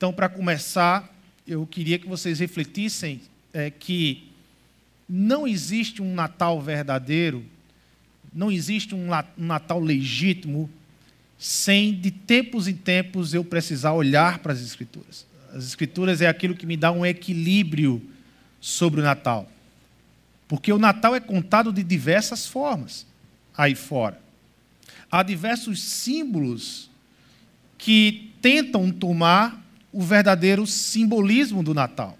Então, para começar, eu queria que vocês refletissem é, que não existe um Natal verdadeiro, não existe um Natal legítimo, sem de tempos em tempos eu precisar olhar para as Escrituras. As Escrituras é aquilo que me dá um equilíbrio sobre o Natal. Porque o Natal é contado de diversas formas aí fora. Há diversos símbolos que tentam tomar o verdadeiro simbolismo do Natal.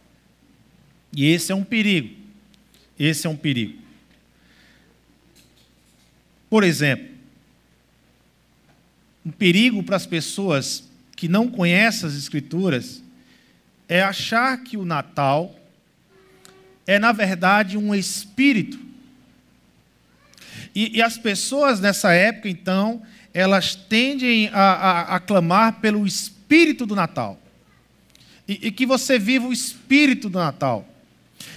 E esse é um perigo. Esse é um perigo. Por exemplo, um perigo para as pessoas que não conhecem as Escrituras é achar que o Natal é, na verdade, um espírito. E, e as pessoas nessa época, então, elas tendem a, a, a clamar pelo espírito do Natal. E, e que você viva o espírito do Natal.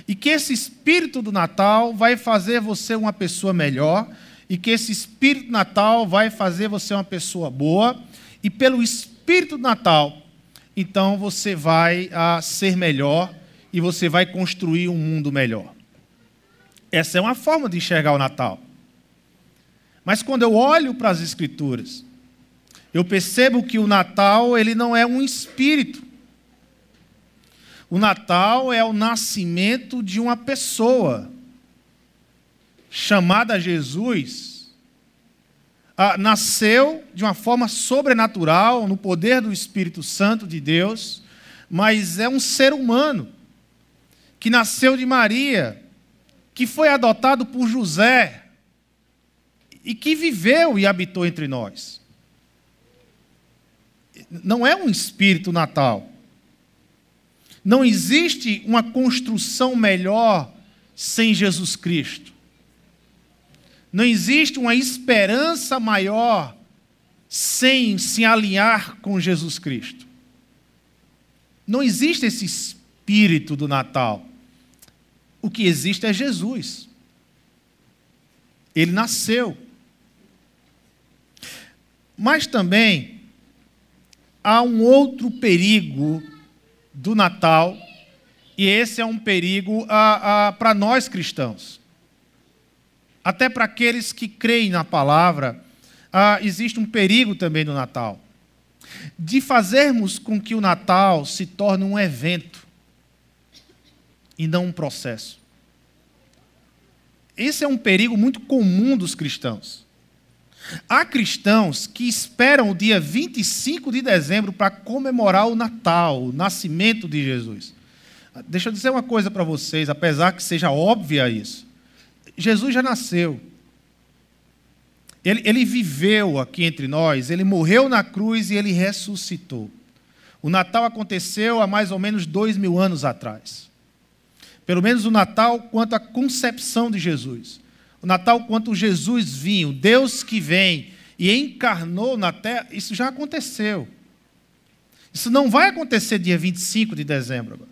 E que esse espírito do Natal vai fazer você uma pessoa melhor, e que esse espírito do Natal vai fazer você uma pessoa boa, e pelo espírito do Natal, então você vai a, ah, ser melhor e você vai construir um mundo melhor. Essa é uma forma de enxergar o Natal. Mas quando eu olho para as Escrituras, eu percebo que o Natal ele não é um espírito. O Natal é o nascimento de uma pessoa chamada Jesus. Ah, nasceu de uma forma sobrenatural, no poder do Espírito Santo de Deus, mas é um ser humano que nasceu de Maria, que foi adotado por José e que viveu e habitou entre nós. Não é um espírito natal. Não existe uma construção melhor sem Jesus Cristo. Não existe uma esperança maior sem se alinhar com Jesus Cristo. Não existe esse espírito do Natal. O que existe é Jesus. Ele nasceu. Mas também há um outro perigo do Natal, e esse é um perigo para nós cristãos. Até para aqueles que creem na palavra, existe um perigo também no Natal. De fazermos com que o Natal se torne um evento e não um processo. Esse é um perigo muito comum dos cristãos. Há cristãos que esperam o dia 25 de dezembro para comemorar o Natal, o nascimento de Jesus. Deixa eu dizer uma coisa para vocês, apesar que seja óbvia isso. Jesus já nasceu. Ele, ele viveu aqui entre nós, ele morreu na cruz e ele ressuscitou. O Natal aconteceu há mais ou menos dois mil anos atrás. Pelo menos o Natal quanto à concepção de Jesus o Natal quanto Jesus vinha, o Deus que vem e encarnou na terra, isso já aconteceu. Isso não vai acontecer dia 25 de dezembro agora.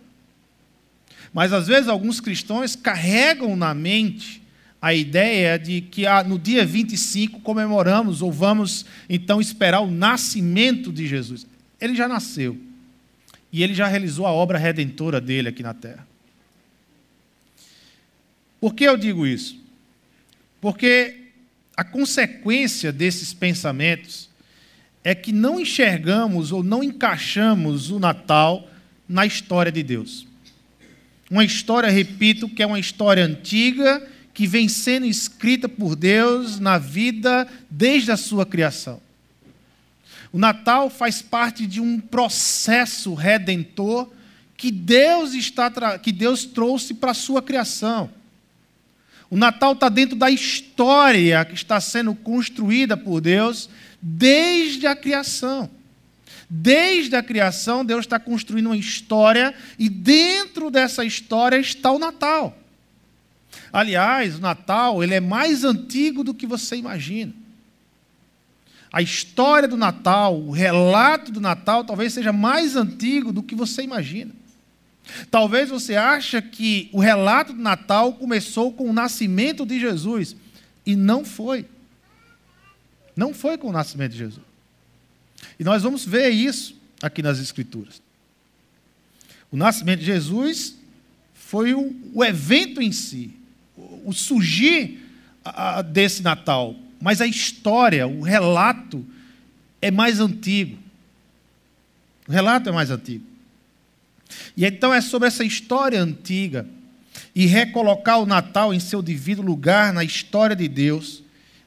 Mas às vezes alguns cristãos carregam na mente a ideia de que ah, no dia 25 comemoramos ou vamos então esperar o nascimento de Jesus. Ele já nasceu. E ele já realizou a obra redentora dele aqui na terra. Por que eu digo isso? Porque a consequência desses pensamentos é que não enxergamos ou não encaixamos o Natal na história de Deus. Uma história, repito, que é uma história antiga, que vem sendo escrita por Deus na vida desde a sua criação. O Natal faz parte de um processo redentor que Deus está que Deus trouxe para a sua criação. O Natal está dentro da história que está sendo construída por Deus desde a criação. Desde a criação, Deus está construindo uma história e dentro dessa história está o Natal. Aliás, o Natal ele é mais antigo do que você imagina. A história do Natal, o relato do Natal, talvez seja mais antigo do que você imagina. Talvez você ache que o relato do Natal começou com o nascimento de Jesus e não foi. Não foi com o nascimento de Jesus. E nós vamos ver isso aqui nas Escrituras. O nascimento de Jesus foi o, o evento em si, o, surgir a, desse Natal. Mas a história, o relato, é mais antigo. O relato é mais antigo. E então é sobre essa história antiga e recolocar o Natal em seu devido lugar na história de Deus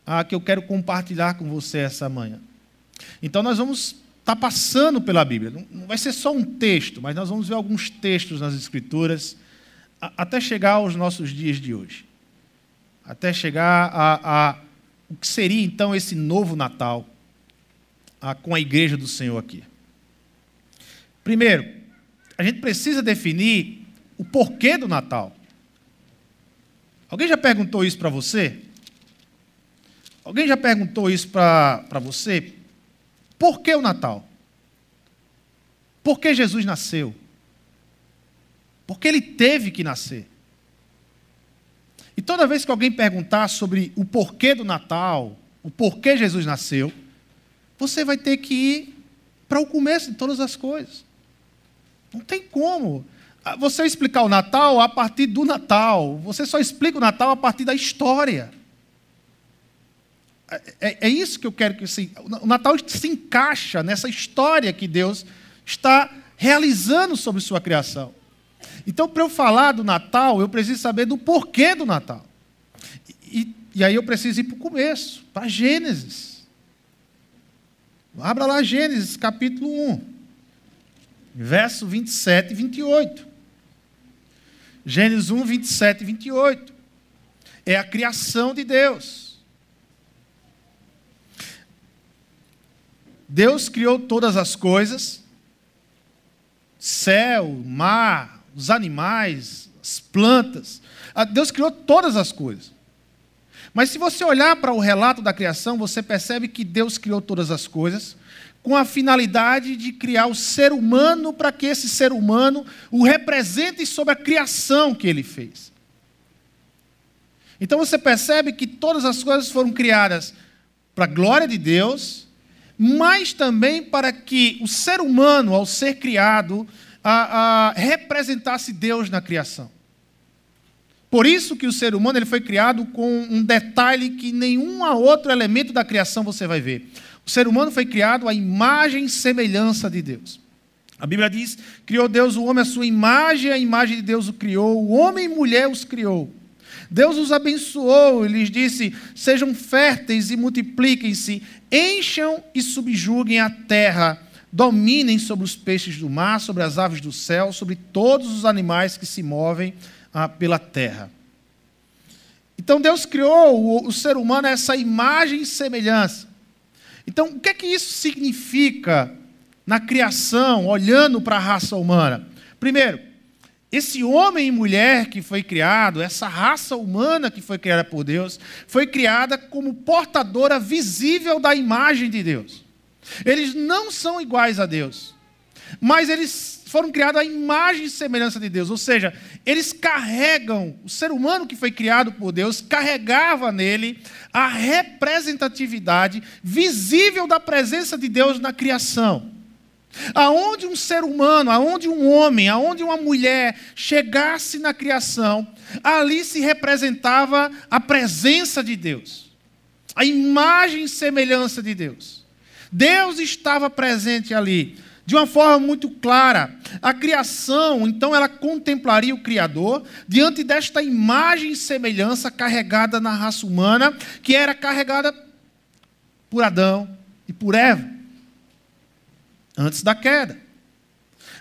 ah, que eu quero compartilhar com você essa manhã. Então nós vamos estar tá passando pela Bíblia. Não vai ser só um texto, mas nós vamos ver alguns textos nas Escrituras até chegar aos nossos dias de hoje. Até chegar a, a o que seria então esse novo Natal a, com a igreja do Senhor aqui. Primeiro, a gente precisa definir o porquê do Natal. Alguém já perguntou isso para você? Alguém já perguntou isso para você? Por que o Natal? Por que Jesus nasceu? Porque ele teve que nascer. E toda vez que alguém perguntar sobre o porquê do Natal, o porquê Jesus nasceu, você vai ter que ir para o começo de todas as coisas. Não tem como ah, você explicar o Natal a partir do Natal. Você só explica o Natal a partir da história. É, é, é isso que eu quero que se. O Natal se encaixa nessa história que Deus está realizando sobre sua criação. Então, para eu falar do Natal, eu preciso saber do porquê do Natal. E, e aí eu preciso ir para o começo, para Gênesis. Abra lá Gênesis, capítulo 1, verso 27 e 28. Gênesis 1, 27 e 28. É a criação de Deus. Deus criou todas as coisas, céu, mar, os animais, as plantas. Ah, Deus criou todas as coisas. Mas se você olhar para o relato da criação, você percebe que Deus criou todas as coisas com a finalidade de criar o ser humano para que esse ser humano o represente sobre a criação que ele fez. Então você percebe que todas as coisas foram criadas para a glória de Deus, mas também para que o ser humano, ao ser criado, a, a representasse Deus na criação. Por isso que o ser humano ele foi criado com um detalhe que nenhum outro elemento da criação você vai ver. O ser humano foi criado à imagem e semelhança de Deus. A Bíblia diz: criou Deus o homem à sua imagem, a imagem de Deus o criou, o homem e mulher os criou. Deus os abençoou e lhes disse: sejam férteis e multipliquem-se, encham e subjuguem a terra dominem sobre os peixes do mar, sobre as aves do céu, sobre todos os animais que se movem ah, pela terra. Então Deus criou o, o ser humano a essa imagem e semelhança. Então, o que é que isso significa na criação, olhando para a raça humana? Primeiro, esse homem e mulher que foi criado, essa raça humana que foi criada por Deus, foi criada como portadora visível da imagem de Deus. Eles não são iguais a Deus, mas eles foram criados à imagem e semelhança de Deus, ou seja, eles carregam, o ser humano que foi criado por Deus, carregava nele a representatividade visível da presença de Deus na criação. Aonde um ser humano, aonde um homem, aonde uma mulher chegasse na criação, ali se representava a presença de Deus, a imagem e semelhança de Deus. Deus estava presente ali, de uma forma muito clara. A criação, então, ela contemplaria o Criador diante desta imagem e semelhança carregada na raça humana, que era carregada por Adão e por Eva, antes da queda.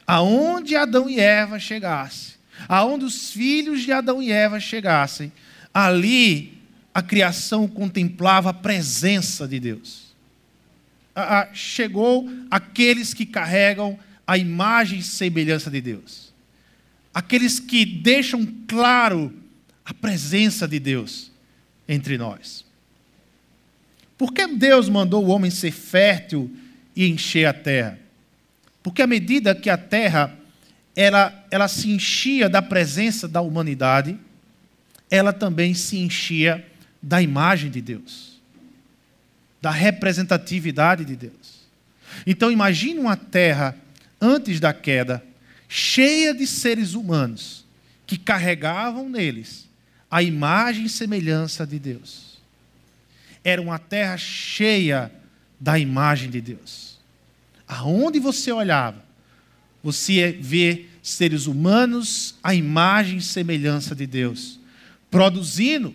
Aonde Adão e Eva chegassem, aonde os filhos de Adão e Eva chegassem, ali a criação contemplava a presença de Deus chegou aqueles que carregam a imagem e semelhança de Deus. Aqueles que deixam claro a presença de Deus entre nós. Por que Deus mandou o homem ser fértil e encher a terra? Porque à medida que a terra ela, ela se enchia da presença da humanidade, ela também se enchia da imagem de Deus da representatividade de Deus. Então imagine uma terra antes da queda cheia de seres humanos que carregavam neles a imagem e semelhança de Deus. Era uma terra cheia da imagem de Deus. Aonde você olhava, você vê seres humanos à imagem e semelhança de Deus, produzindo,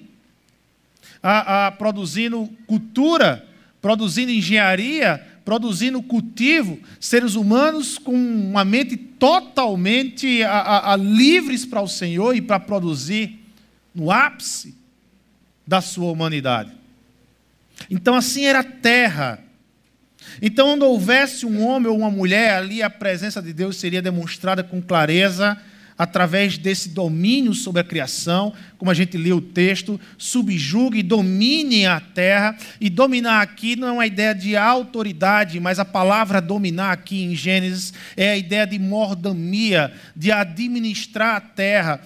a, a, produzindo cultura, produzindo engenharia, produzindo cultivo, seres humanos com uma mente totalmente a, livres para o Senhor e para produzir no ápice da sua humanidade. Então, assim era a terra então, onde houvesse um homem ou uma mulher, ali a presença de Deus seria demonstrada com clareza através desse domínio sobre a criação, como a gente lê o texto, subjugue e domine a terra. E dominar aqui não é uma ideia de autoridade, mas a palavra dominar aqui em Gênesis é a ideia de mordomia, de administrar a terra.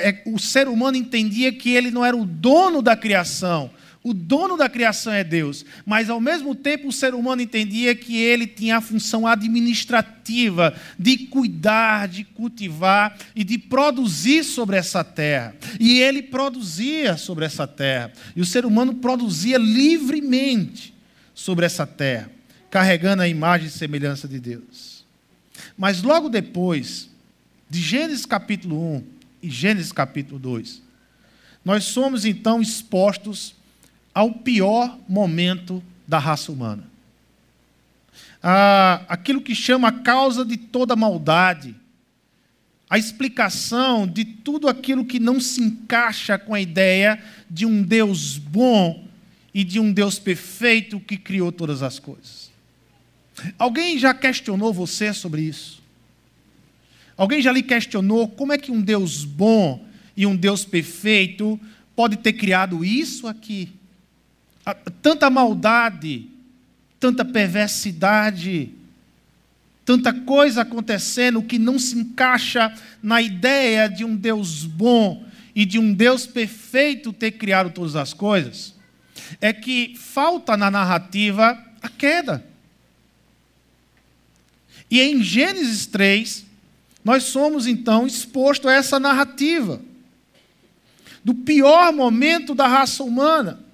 É, o ser humano entendia que ele não era o dono da criação, o dono da criação é Deus, mas ao mesmo tempo o ser humano entendia que ele tinha a função administrativa de cuidar, de cultivar e de produzir sobre essa terra. E ele produzia sobre essa terra. E o ser humano produzia livremente sobre essa terra, carregando a imagem e semelhança de Deus. Mas logo depois, de Gênesis capítulo 1 e Gênesis capítulo 2, nós somos então expostos ao pior momento da raça humana. Aquilo que chama a causa de toda maldade, a explicação de tudo aquilo que não se encaixa com a ideia de um Deus bom e de um Deus perfeito que criou todas as coisas. Alguém já questionou você sobre isso? Alguém já lhe questionou como é que um Deus bom e um Deus perfeito pode ter criado isso aqui? Tanta maldade, tanta perversidade, tanta coisa acontecendo que não se encaixa na ideia de um Deus bom e de um Deus perfeito ter criado todas as coisas, é que falta na narrativa a queda. E em Gênesis 3, nós somos então expostos a essa narrativa do pior momento da raça humana.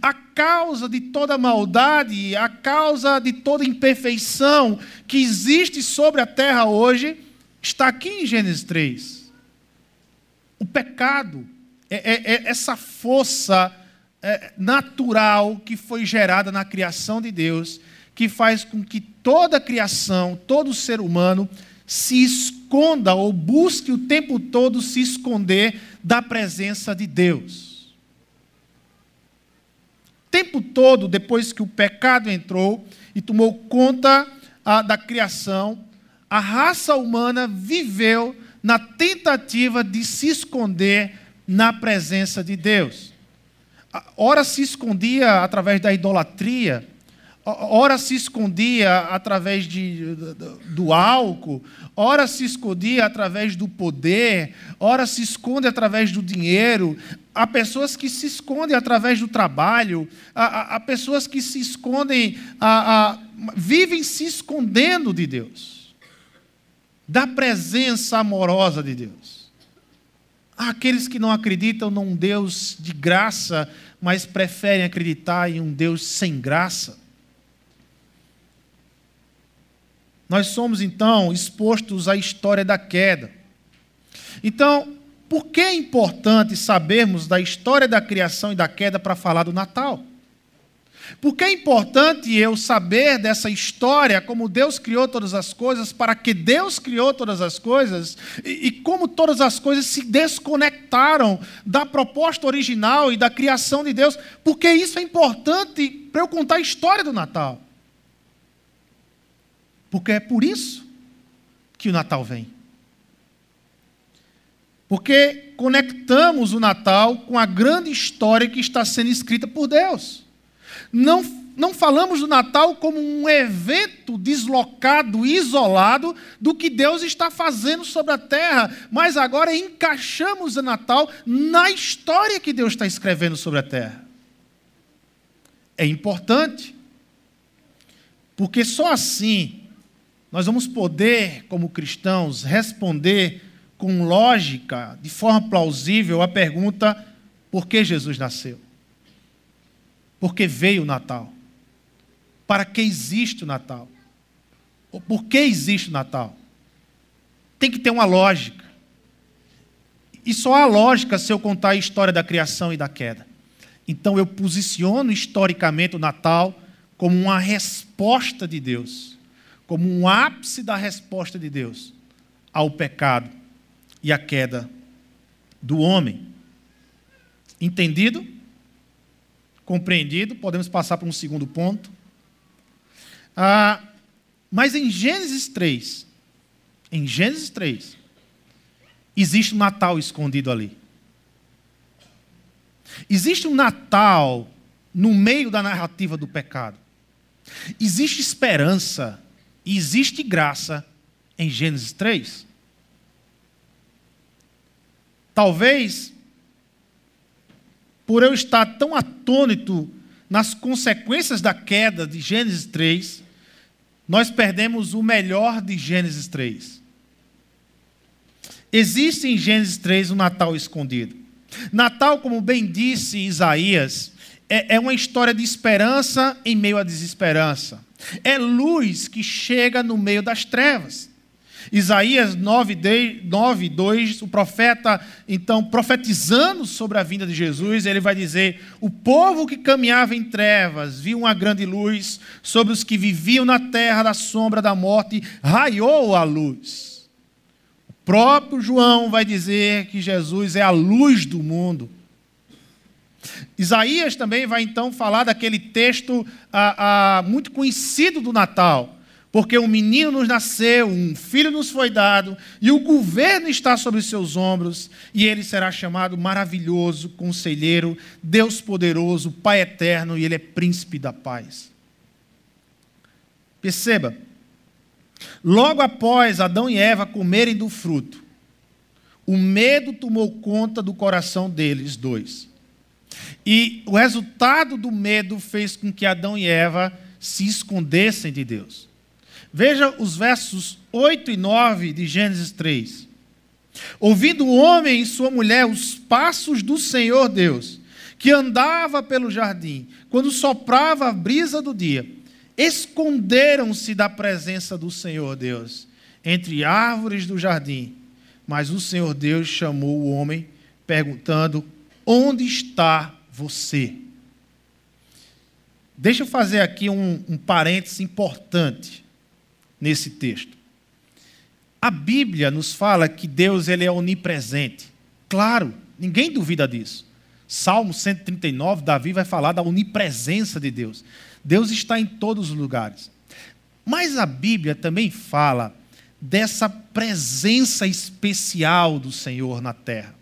A causa de toda maldade, a causa de toda imperfeição que existe sobre a terra hoje, está aqui em Gênesis 3. O pecado é, é, é essa força é, natural que foi gerada na criação de Deus, que faz com que toda a criação, todo ser humano, se esconda ou busque o tempo todo se esconder da presença de Deus tempo todo, depois que o pecado entrou e tomou conta a, da criação, a raça humana viveu na tentativa de se esconder na presença de Deus. Ora se escondia através da idolatria, ora se escondia através de, do álcool, ora se escondia através do poder, ora se esconde através do dinheiro. Há pessoas que se escondem através do trabalho, há, há, há pessoas que se escondem, há, vivem se escondendo de Deus, da presença amorosa de Deus. Há aqueles que não acreditam num Deus de graça, mas preferem acreditar em um Deus sem graça. Nós somos então expostos à história da queda. Então, por que é importante sabermos da história da criação e da queda para falar do Natal? Por que é importante eu saber dessa história, como Deus criou todas as coisas, para que Deus criou todas as coisas e, e, como todas as coisas se desconectaram da proposta original e da criação de Deus? Porque isso é importante para eu contar a história do Natal. Porque é por isso que o Natal vem. Porque conectamos o Natal com a grande história que está sendo escrita por Deus. Não, não falamos do Natal como um evento deslocado, isolado do que Deus está fazendo sobre a terra, mas agora encaixamos o Natal na história que Deus está escrevendo sobre a terra. É importante, porque só assim nós vamos poder, como cristãos, responder com lógica, de forma plausível, a pergunta: por que Jesus nasceu? Por que veio o Natal? Para que existe o Natal? Por que existe o Natal? Tem que ter uma lógica. E só há lógica se eu contar a história da criação e da queda. Então eu posiciono historicamente o Natal como uma resposta de Deus, como um ápice da resposta de Deus ao pecado e à queda do homem. Entendido? Compreendido? Podemos passar para um segundo ponto. Ah, mas em Gênesis 3, em Gênesis 3, existe um Natal escondido ali. Existe um Natal no meio da narrativa do pecado. Existe esperança existe graça em Gênesis 3. Talvez, por eu estar tão atônito nas consequências da queda de Gênesis 3, nós perdemos o melhor de Gênesis 3. Existe em Gênesis 3 um Natal escondido. Natal, como bem disse Isaías, é, é uma história de esperança em meio à desesperança. É luz que chega no meio das trevas. Isaías 9, 2, o profeta, então, profetizando sobre a vinda de Jesus, ele vai dizer: O povo que caminhava em trevas viu uma grande luz, sobre os que viviam na terra da sombra da morte, raiou a luz próprio João vai dizer que Jesus é a luz do mundo. Isaías também vai então falar daquele texto ah, ah, muito conhecido do Natal, porque um menino nos nasceu, um filho nos foi dado, e o governo está sobre seus ombros, e ele será chamado maravilhoso, conselheiro, Deus poderoso, Pai eterno, e ele é príncipe da paz. Perceba, Logo após Adão e Eva comerem do fruto, o medo tomou conta do coração deles dois. E o resultado do medo fez com que Adão e Eva se escondessem de Deus. Veja os versos 8 e 9 de Gênesis 3. Ouvindo o homem e sua mulher os passos do Senhor Deus, que andava pelo jardim, quando soprava a brisa do dia, esconderam-se da presença do Senhor Deus entre árvores do jardim. Mas o Senhor Deus chamou o homem, perguntando: Onde está você? Deixa eu fazer aqui um, um parêntese importante nesse texto. A Bíblia nos fala que Deus ele é onipresente. Claro, ninguém duvida disso. Salmo 139, Davi vai falar da onipresença de Deus. Deus está em todos os lugares. Mas a Bíblia também fala dessa presença especial do Senhor na terra.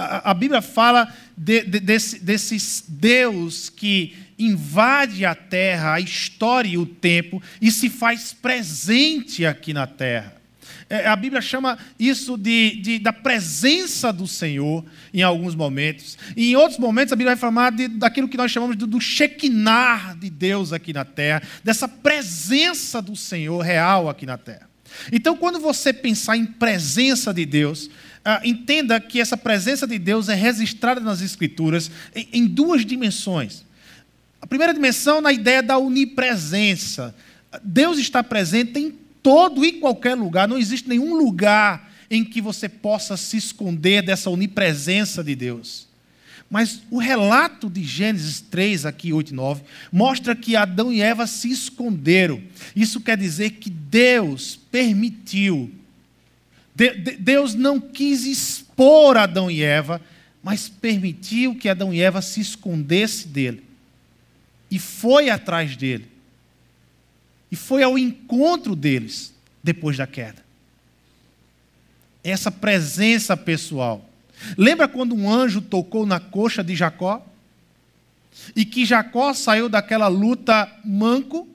A, Bíblia fala de, de, desse, Deus que invade a terra, a história e o tempo e se faz presente aqui na terra. É, a Bíblia chama isso de, de, da presença do Senhor em alguns momentos. E em outros momentos a Bíblia vai falar de, daquilo que nós chamamos de, do Shekinah de Deus aqui na terra, dessa presença do Senhor real aqui na terra. Então, quando você pensar em presença de Deus, ah, entenda que essa presença de Deus é registrada nas Escrituras em, em duas dimensões. A primeira dimensão na ideia da onipresença. Deus está presente em todo e qualquer lugar, não existe nenhum lugar em que você possa se esconder dessa onipresença de Deus. Mas o relato de Gênesis 3, aqui 8 e 9, mostra que Adão e Eva se esconderam. Isso quer dizer que Deus permitiu. De, de, Deus não quis expor Adão e Eva, mas permitiu que Adão e Eva se escondesse dele. E foi atrás dele e foi ao encontro deles depois da queda. Essa presença pessoal. Lembra quando um anjo tocou na coxa de Jacó? E que Jacó saiu daquela luta manco?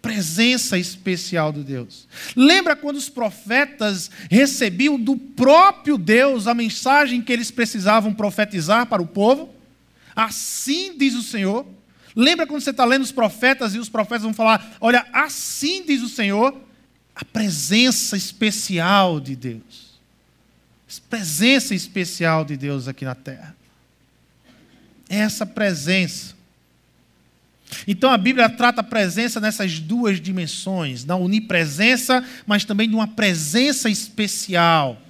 Presença especial de Deus. Lembra quando os profetas recebiam do próprio Deus a mensagem que eles precisavam profetizar para o povo? Assim diz o Senhor Lembra quando você está lendo os profetas e os profetas vão falar: olha, assim diz o Senhor, a presença especial de Deus. Presença especial de Deus aqui na terra. Essa presença. Então a Bíblia trata a presença nessas duas dimensões, da onipresença, mas também de uma presença especial,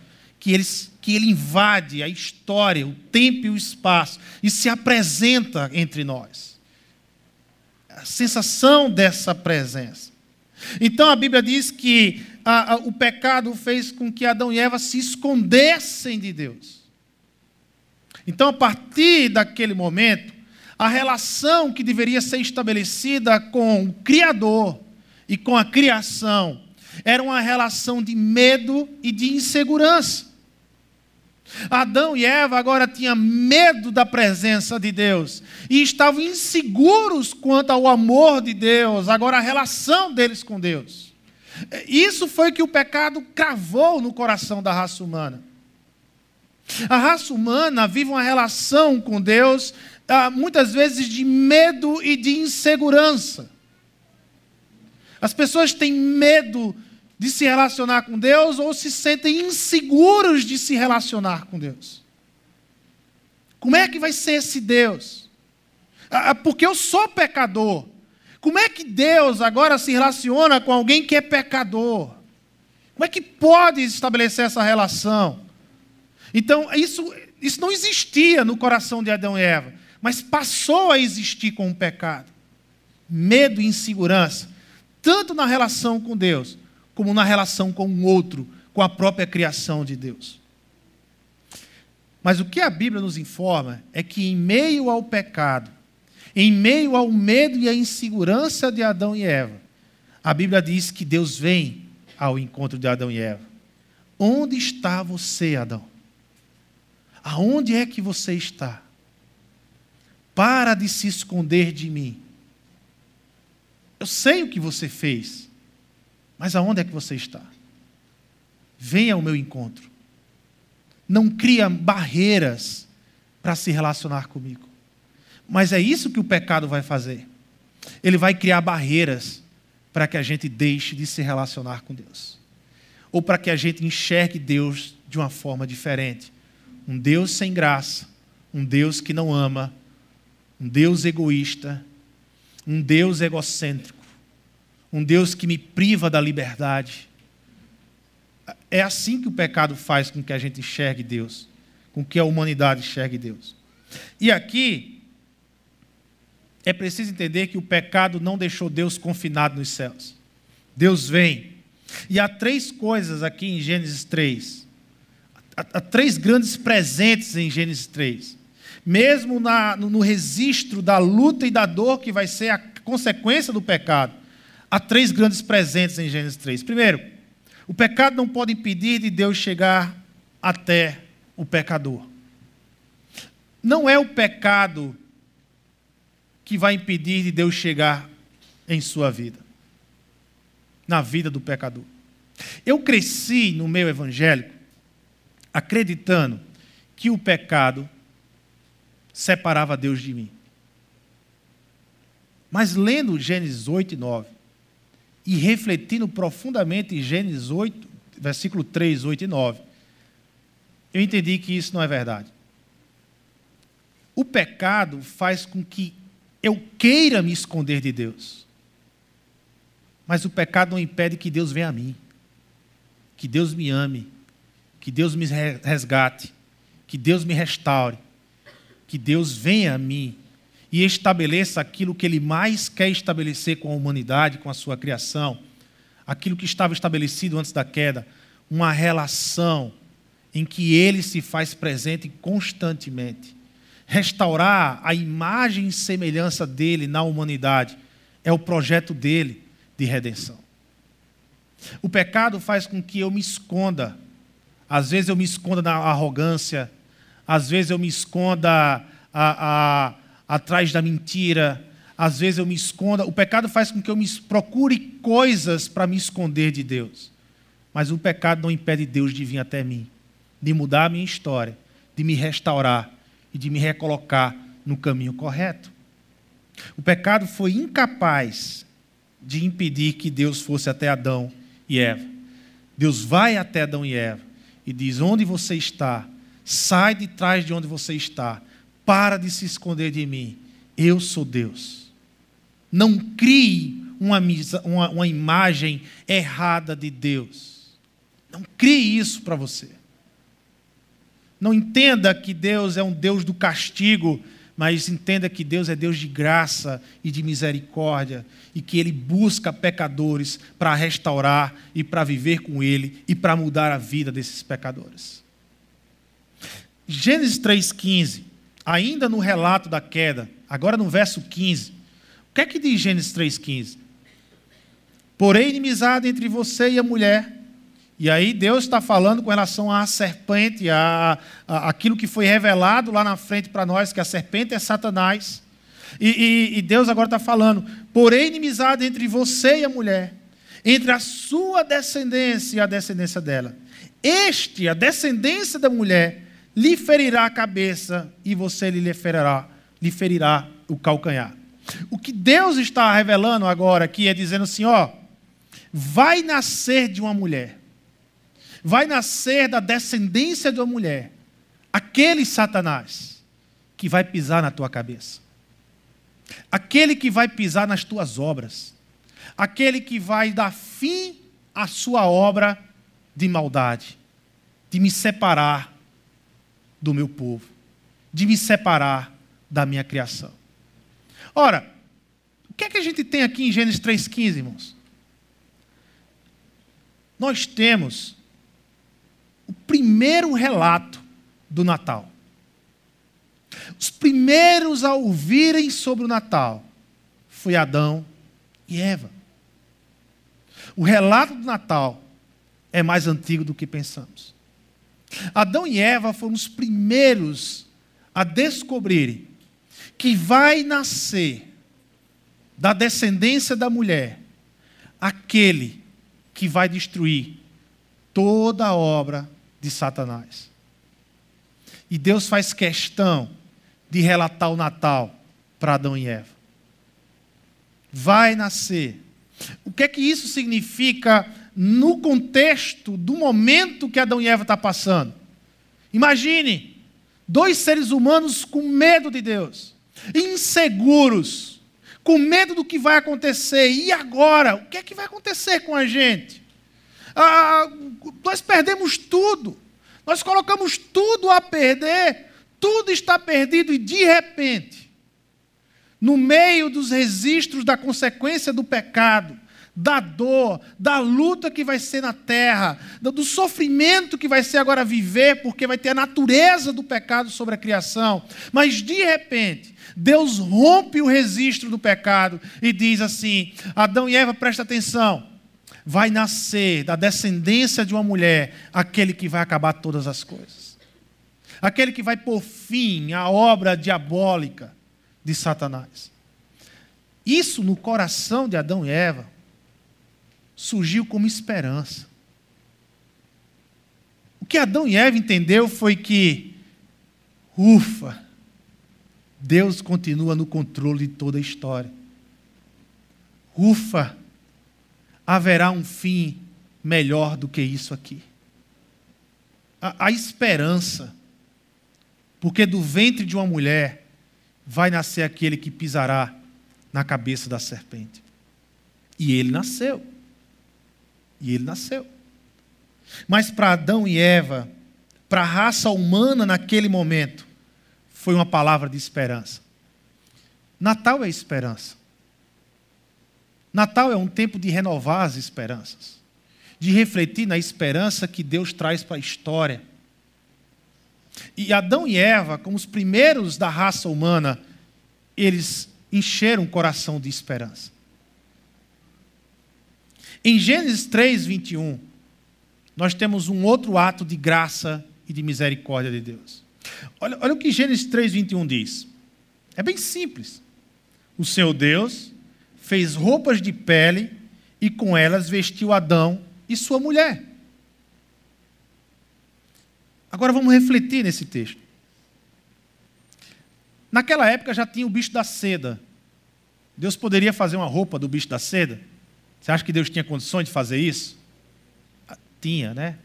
que ele, que ele invade a história, o tempo e o espaço, e se apresenta entre nós. A sensação dessa presença. Então a Bíblia diz que a, a, o pecado fez com que Adão e Eva se escondessem de Deus. Então, a partir daquele momento, a relação que deveria ser estabelecida com o Criador e com a criação era uma relação de medo e de insegurança. Adão e Eva agora tinham medo da presença de Deus e estavam inseguros quanto ao amor de Deus, agora a relação deles com Deus. Isso foi que o pecado cravou no coração da raça humana. A raça humana vive uma relação com Deus ah, muitas vezes de medo e de insegurança. As pessoas têm medo de se relacionar com Deus ou se sentem inseguros de se relacionar com Deus. Como é que vai ser esse Deus? Ah, ah, porque eu sou pecador. Como é que Deus agora se relaciona com alguém que é pecador? Como é que pode estabelecer essa relação? Então, isso, isso não existia no coração de Adão e Eva mas passou a existir com o pecado. Medo e insegurança, tanto na relação com Deus, como na relação com o outro, com a própria criação de Deus. Mas o que a Bíblia nos informa é que, em meio ao pecado, em meio ao medo e à insegurança de Adão e Eva, a Bíblia diz que Deus vem ao encontro de Adão e Eva. Onde está você, Adão? Aonde é que você está? Para de se esconder de mim. Eu sei o que você fez, mas aonde é que você está? Venha ao meu encontro. Não cria barreiras para se relacionar comigo. Mas é isso que o pecado vai fazer. Ele vai criar barreiras para que a gente deixe de se relacionar com Deus. Ou para que a gente enxergue Deus de uma forma diferente. Um Deus sem graça, um Deus que não ama, um Deus egoísta, um Deus egocêntrico, um Deus que me priva da liberdade. É assim que o pecado faz com que a gente enxergue Deus, com que a humanidade enxergue Deus. E aqui é preciso entender que o pecado não deixou Deus confinado nos céus. Deus vem. E há três coisas aqui em Gênesis 3. Há, três grandes presentes em Gênesis 3 mesmo na, no, no registro da luta e da dor que vai ser a consequência do pecado, há três grandes presentes em Gênesis 3. Primeiro, o pecado não pode impedir de Deus chegar até o pecador. Não é o pecado que vai impedir de Deus chegar em sua vida, na vida do pecador. Eu cresci no meio evangélico acreditando que o pecado separava Deus de mim. Mas lendo Gênesis 8 e 9 e refletindo profundamente em Gênesis 8, versículo 3, 8 e 9, eu entendi que isso não é verdade. O pecado faz com que eu queira me esconder de Deus. Mas o pecado não impede que Deus venha a mim, que Deus me ame, que Deus me resgate, que Deus me restaure que Deus venha a mim e estabeleça aquilo que Ele mais quer estabelecer com a humanidade, com a sua criação, aquilo que estava estabelecido antes da queda, uma relação em que Ele se faz presente constantemente. Restaurar a imagem e semelhança dele na humanidade é o projeto dele de redenção. O pecado faz com que eu me esconda. Às vezes eu me esconda na arrogância, às vezes eu me esconda a, a, atrás da mentira, às vezes eu me esconda. O pecado faz com que eu me procure coisas para me esconder de Deus. Mas o pecado não impede Deus de vir até mim, de mudar a minha história, de me restaurar e de me recolocar no caminho correto. O pecado foi incapaz de impedir que Deus fosse até Adão e Eva. Deus vai até Adão e Eva e diz: Onde você está? Sai de trás de onde você está. Para de se esconder de mim. Eu sou Deus. Não crie uma, uma, uma imagem errada de Deus. Não crie isso para você. Não entenda que Deus é um Deus do castigo, mas entenda que Deus é Deus de graça e de misericórdia e que Ele busca pecadores para restaurar e para viver com Ele e para mudar a vida desses pecadores. Gênesis 3,15, ainda no relato da queda, agora no verso 15, o que é que diz Gênesis 3,15? Porém, inimizade entre você e a mulher e aí Deus está falando com relação à serpente, a, a, aquilo que foi revelado lá na frente para nós, que a serpente é Satanás. E, e, e Deus agora está falando, porém inimizade entre você e a mulher, entre a sua descendência e a descendência dela. Este, a descendência da mulher, lhe ferirá a cabeça e você lhe ferirá, lhe ferirá o calcanhar. O que Deus está revelando agora aqui é dizendo assim: ó, vai nascer de uma mulher vai nascer da descendência de uma mulher, aquele Satanás que vai pisar na tua cabeça, aquele que vai pisar nas tuas obras, aquele que vai dar fim à sua obra de maldade, de me separar do meu povo, de me separar da minha criação. Ora, o que é que a gente tem aqui em Gênesis 3,15, irmãos? Nós temos o primeiro relato do Natal. Os primeiros a ouvirem sobre o Natal foi Adão e Eva. O relato do Natal é mais antigo do que pensamos. Adão e Eva foram os primeiros a descobrirem que vai nascer da descendência da mulher aquele que vai destruir toda a obra de Satanás. E Deus faz questão de relatar o Natal para Adão e Eva. Vai nascer. O que é que isso significa no contexto do momento que Adão e Eva estão tá passando? Imagine dois seres humanos com medo de Deus, inseguros, com medo do que vai acontecer. E agora? O que é que vai acontecer com a gente? Ah, nós perdemos tudo. Nós colocamos tudo a perder, tudo está perdido e de repente, no meio dos registros da consequência do pecado, da dor, da luta que vai ser na terra, do sofrimento que vai ser agora viver, porque vai ter a natureza do pecado sobre a criação. Mas de repente, Deus rompe o registro do pecado e diz assim: Adão e Eva, presta atenção vai nascer da descendência de uma mulher aquele que vai acabar todas as coisas. Aquele que vai pôr fim à obra diabólica de Satanás. Isso no coração de Adão e Eva surgiu como esperança. O que Adão e Eva entendeu foi que, ufa, Deus continua no controle de toda a história. Ufa, haverá um fim melhor do que isso aqui. A, a esperança, porque do ventre de uma mulher vai nascer aquele que pisará na cabeça da serpente. E ele nasceu. E ele nasceu. Mas para Adão e Eva, para a raça humana naquele momento, foi uma palavra de esperança. Natal é esperança. Natal é um tempo de renovar as esperanças, de refletir na esperança que Deus traz para a história. E Adão e Eva, como os primeiros da raça humana, eles encheram o coração de esperança. Em Gênesis 3, 21, nós temos um outro ato de graça e de misericórdia de Deus. Olha, olha o que Gênesis 3, 21 diz. É bem simples. O Senhor Deus fez roupas de pele e com elas vestiu Adão e sua mulher. Agora vamos refletir nesse texto. Naquela época já tinha o bicho da seda, Deus poderia fazer uma roupa do bicho da seda? Você acha que Deus tinha condições de fazer isso? Ah, tinha, né?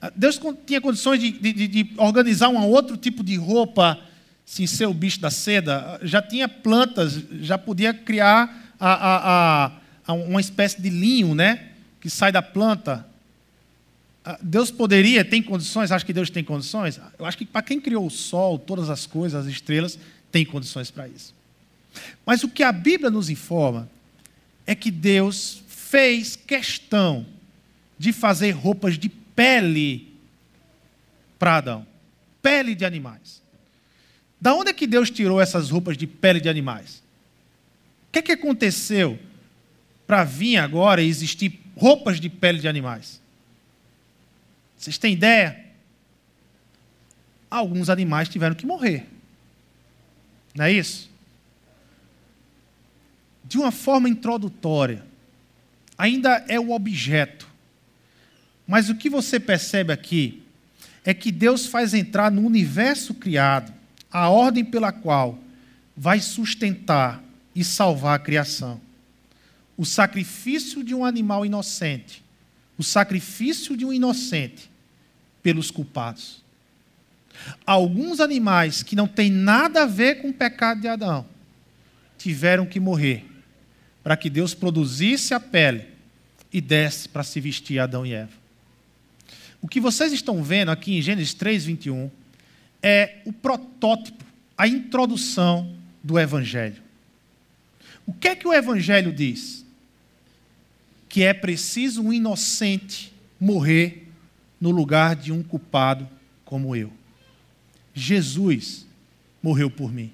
Ah, Deus tinha condições de, de, de organizar um outro tipo de roupa sem ser o bicho da seda? Já tinha plantas, já podia criar a, a, a, uma espécie de linho, né? Que sai da planta. Ah, Deus poderia, tem condições? Acho que Deus tem condições? Eu acho que para quem criou o sol, todas as coisas, as estrelas, tem condições para isso. Mas o que a Bíblia nos informa é que Deus fez questão de fazer roupas de pele para Adão pele de animais. Da onde é que Deus tirou essas roupas de pele de animais? O que é que aconteceu para vir agora existir roupas de pele de animais? Vocês têm ideia? Alguns animais tiveram que morrer. Não é isso? de uma forma introdutória, ainda é o objeto. Mas o que você percebe aqui é que Deus faz entrar no universo criado a ordem pela qual vai sustentar e salvar a criação. O sacrifício de um animal inocente, o sacrifício de um inocente pelos culpados. Alguns animais que não têm nada a ver com o pecado de Adão tiveram que morrer para que Deus produzisse a pele e desse para se vestir Adão e Eva. O que vocês estão vendo aqui em Gênesis 3, 21 é o protótipo, a introdução do Evangelho. O que é que o Evangelho diz? Que é preciso um inocente morrer no lugar de um culpado como eu. Jesus morreu por mim.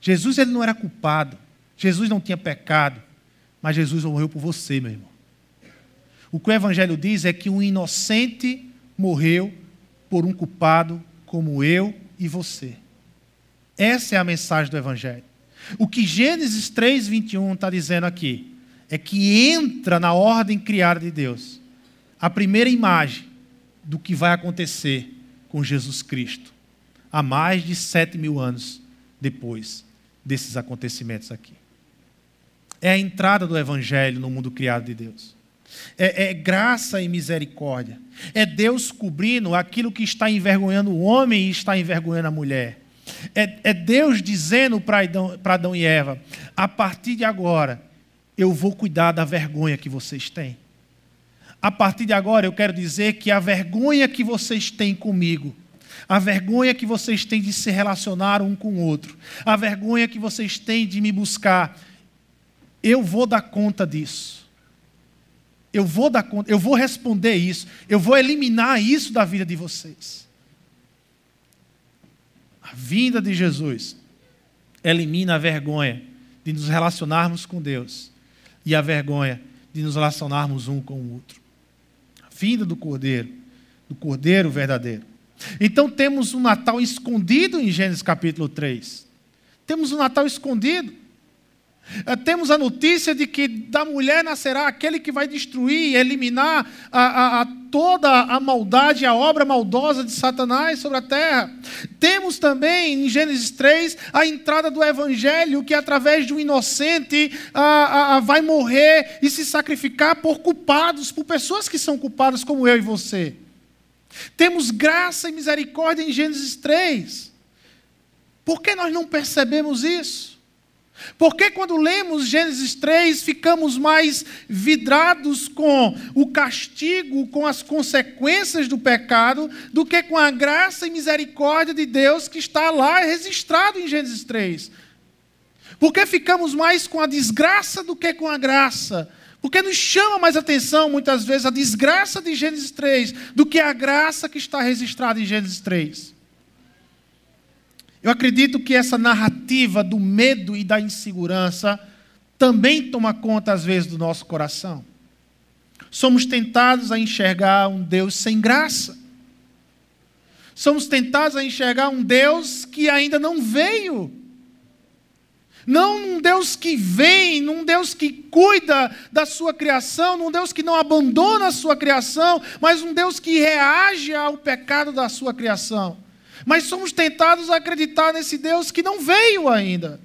Jesus ele não era culpado. Jesus não tinha pecado, mas Jesus morreu por você, meu irmão. O que o Evangelho diz é que um inocente morreu por um culpado como eu e você. Essa é a mensagem do Evangelho. O que Gênesis 3, 21 está dizendo aqui é que entra na ordem criada de Deus a primeira imagem do que vai acontecer com Jesus Cristo, há mais de sete mil anos depois desses acontecimentos aqui é a entrada do Evangelho no mundo criado de Deus. É, é, graça e misericórdia. É Deus cobrindo aquilo que está envergonhando o homem e está envergonhando a mulher. É, é Deus dizendo para Adão, para Adão e Eva: a partir de agora, eu vou cuidar da vergonha que vocês têm. A partir de agora, eu quero dizer que a vergonha que vocês têm comigo, a vergonha que vocês têm de se relacionar um com o outro, a vergonha que vocês têm de me buscar, eu vou dar conta disso. Eu vou dar conta, eu vou responder isso, eu vou eliminar isso da vida de vocês. A vinda de Jesus elimina a vergonha de nos relacionarmos com Deus e a vergonha de nos relacionarmos um com o outro. A vinda do Cordeiro, do Cordeiro verdadeiro. Então temos um Natal escondido em Gênesis capítulo 3. Temos um Natal escondido. Eh, temos a notícia de que da mulher nascerá aquele que vai destruir, eliminar a, a, a toda a maldade, a obra maldosa de Satanás sobre a terra. Temos também, em Gênesis 3, a entrada do Evangelho, que através de um inocente a, vai morrer e se sacrificar por culpados, por pessoas que são culpadas, como eu e você. Temos graça e misericórdia em Gênesis 3. Por que nós não percebemos isso? Porque quando lemos Gênesis 3, ficamos mais vidrados com o castigo, com as consequências do pecado, do que com a graça e misericórdia de Deus que está lá registrado em Gênesis 3. Porque ficamos mais com a desgraça do que com a graça. Porque nos chama mais atenção, muitas vezes, a desgraça de Gênesis 3 do que a graça que está registrada em Gênesis 3. Eu acredito que essa narrativa do medo e da insegurança também toma conta, às vezes, do nosso coração. Somos tentados a enxergar um Deus sem graça. Somos tentados a enxergar um Deus que ainda não veio. Não um Deus que vem, um Deus que cuida da sua criação, um Deus que não abandona a sua criação, mas um Deus que reage ao pecado da sua criação. Mas somos tentados a acreditar nesse Deus que não veio ainda,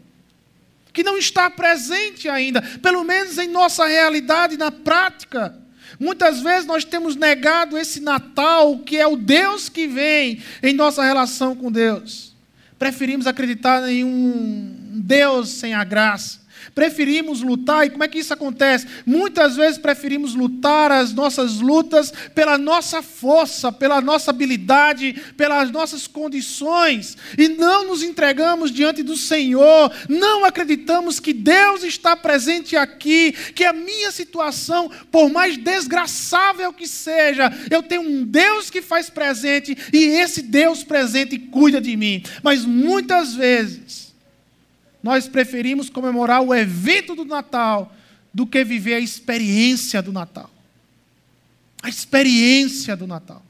que não está presente ainda, pelo menos em nossa realidade, na prática. Muitas vezes nós temos negado esse Natal, que é o Deus que vem em nossa relação com Deus. Preferimos acreditar em um Deus sem a graça preferimos lutar, e como é que isso acontece? Muitas vezes preferimos lutar as nossas lutas pela nossa força, pela nossa habilidade, pelas nossas condições, e não nos entregamos diante do Senhor, não acreditamos que Deus está presente aqui, que a minha situação, por mais desgraçável que seja, eu tenho um Deus que faz presente, e esse Deus presente cuida de mim. Mas muitas vezes, nós preferimos comemorar o evento do Natal do que viver a experiência do Natal. A experiência do Natal.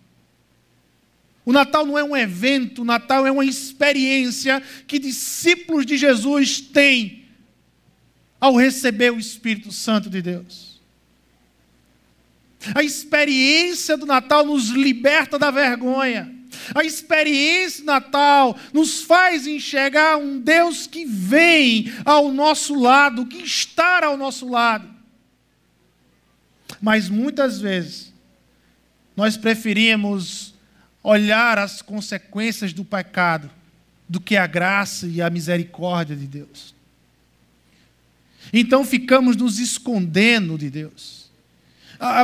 O Natal não é um evento, o Natal é uma experiência que discípulos de Jesus têm ao receber o Espírito Santo de Deus. A experiência do Natal nos liberta da vergonha. A experiência natal nos faz enxergar um Deus que vem ao nosso lado, que está ao nosso lado. Mas muitas vezes nós preferimos olhar as consequências do pecado do que a graça e a misericórdia de Deus. Então ficamos nos escondendo de Deus,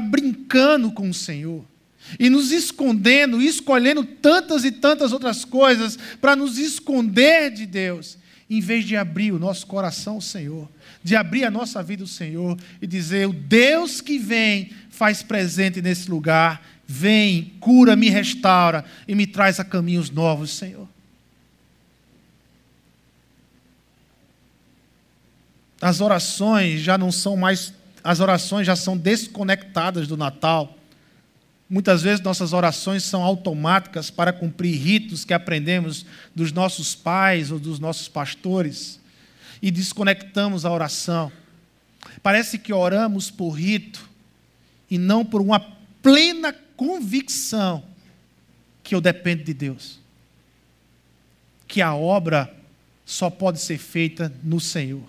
brincando com o Senhor e nos escondendo, escolhendo tantas e tantas outras coisas para nos esconder de Deus, em vez de abrir o nosso coração ao Senhor, de abrir a nossa vida ao Senhor e dizer: o Deus que vem faz presente nesse lugar, vem, cura, me restaura e me traz a caminhos novos, Senhor. As orações já não são mais, as orações já são desconectadas do Natal Muitas vezes nossas orações são automáticas para cumprir ritos que aprendemos dos nossos pais ou dos nossos pastores e desconectamos a oração. Parece que oramos por rito e não por uma plena convicção que eu dependo de Deus. Que a obra só pode ser feita no Senhor.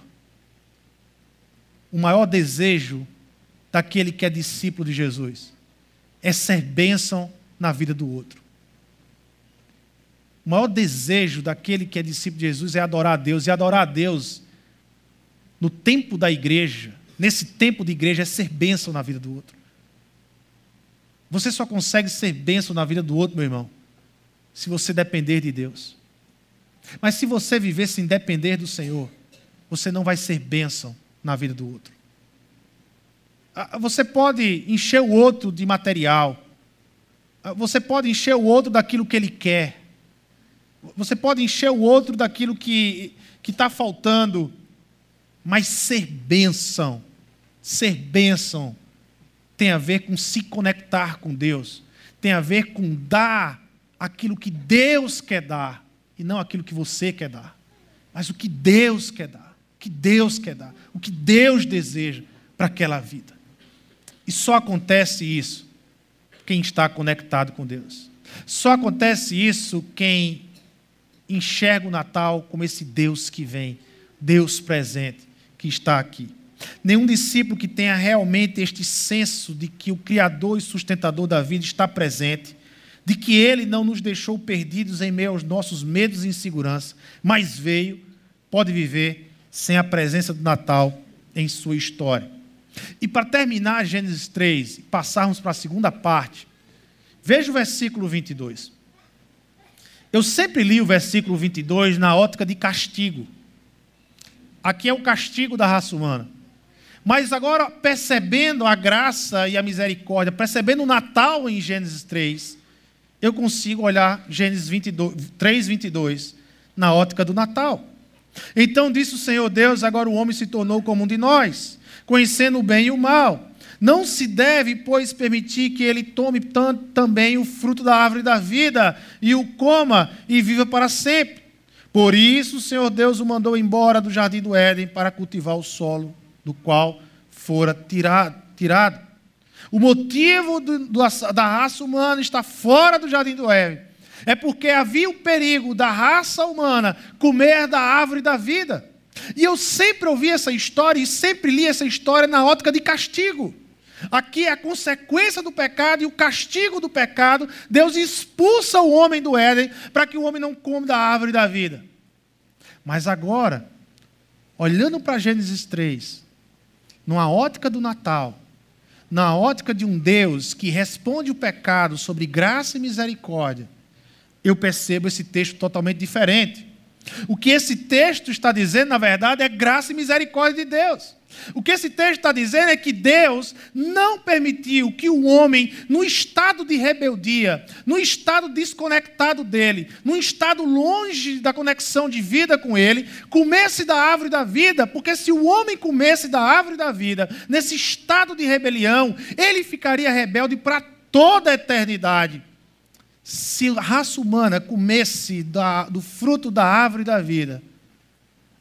O maior desejo daquele que é discípulo de Jesus é ser bênção na vida do outro. O maior desejo daquele que é discípulo de Jesus é adorar a Deus, e adorar a Deus no tempo da igreja, nesse tempo de igreja, é ser bênção na vida do outro. Você só consegue ser bênção na vida do outro, meu irmão, se você depender de Deus. Mas se você viver sem depender do Senhor, você não vai ser bênção na vida do outro. Ah, você pode encher o outro de material. Ah, você pode encher o outro daquilo que ele quer. Você pode encher o outro daquilo que está faltando. Mas ser bênção, ser bênção, tem a ver com se conectar com Deus. Tem a ver com dar aquilo que Deus quer dar. E não aquilo que você quer dar. Mas o que Deus quer dar. O que Deus quer dar. O que Deus deseja para aquela vida. E só acontece isso quem está conectado com Deus. Só acontece isso quem enxerga o Natal como esse Deus que vem, Deus presente, que está aqui. Nenhum discípulo que tenha realmente este senso de que o Criador e sustentador da vida está presente, de que Ele não nos deixou perdidos em meio aos nossos medos e insegurança, mas veio, pode viver sem a presença do Natal em sua história. E para terminar Gênesis 3 e passarmos para a segunda parte, veja o versículo 22. Eu sempre li o versículo 22 na ótica de castigo. Aqui é o castigo da raça humana. Mas agora, percebendo a graça e a misericórdia, percebendo o Natal em Gênesis 3, eu consigo olhar Gênesis 22, 3, 22 na ótica do Natal. Então disse o Senhor Deus: agora o homem se tornou como um de nós conhecendo o bem e o mal. Não se deve, pois, permitir que ele tome também o fruto da árvore da vida e o coma e viva para sempre. Por isso, o Senhor Deus o mandou embora do jardim do Éden para cultivar o solo do qual fora tirado. tirado. O motivo do, do, da raça humana está fora do jardim do Éden é porque havia o perigo da raça humana comer da árvore da vida. E eu sempre ouvi essa história e sempre li essa história na ótica de castigo. Aqui é a consequência do pecado e o castigo do pecado. Deus expulsa o homem do Éden para que o homem não coma da árvore da vida. Mas agora, olhando para Gênesis 3, numa ótica do Natal, na ótica de um Deus que responde o pecado sobre graça e misericórdia, eu percebo esse texto totalmente diferente. O que esse texto está dizendo, na verdade, é graça e misericórdia de Deus. O que esse texto está dizendo é que Deus não permitiu que o homem, no estado de rebeldia, no estado desconectado dele, no estado longe da conexão de vida com ele, comesse da árvore da vida, porque se o homem comesse da árvore da vida, nesse estado de rebelião, ele ficaria rebelde para toda a eternidade. Se a raça humana comesse da, do fruto da árvore da vida,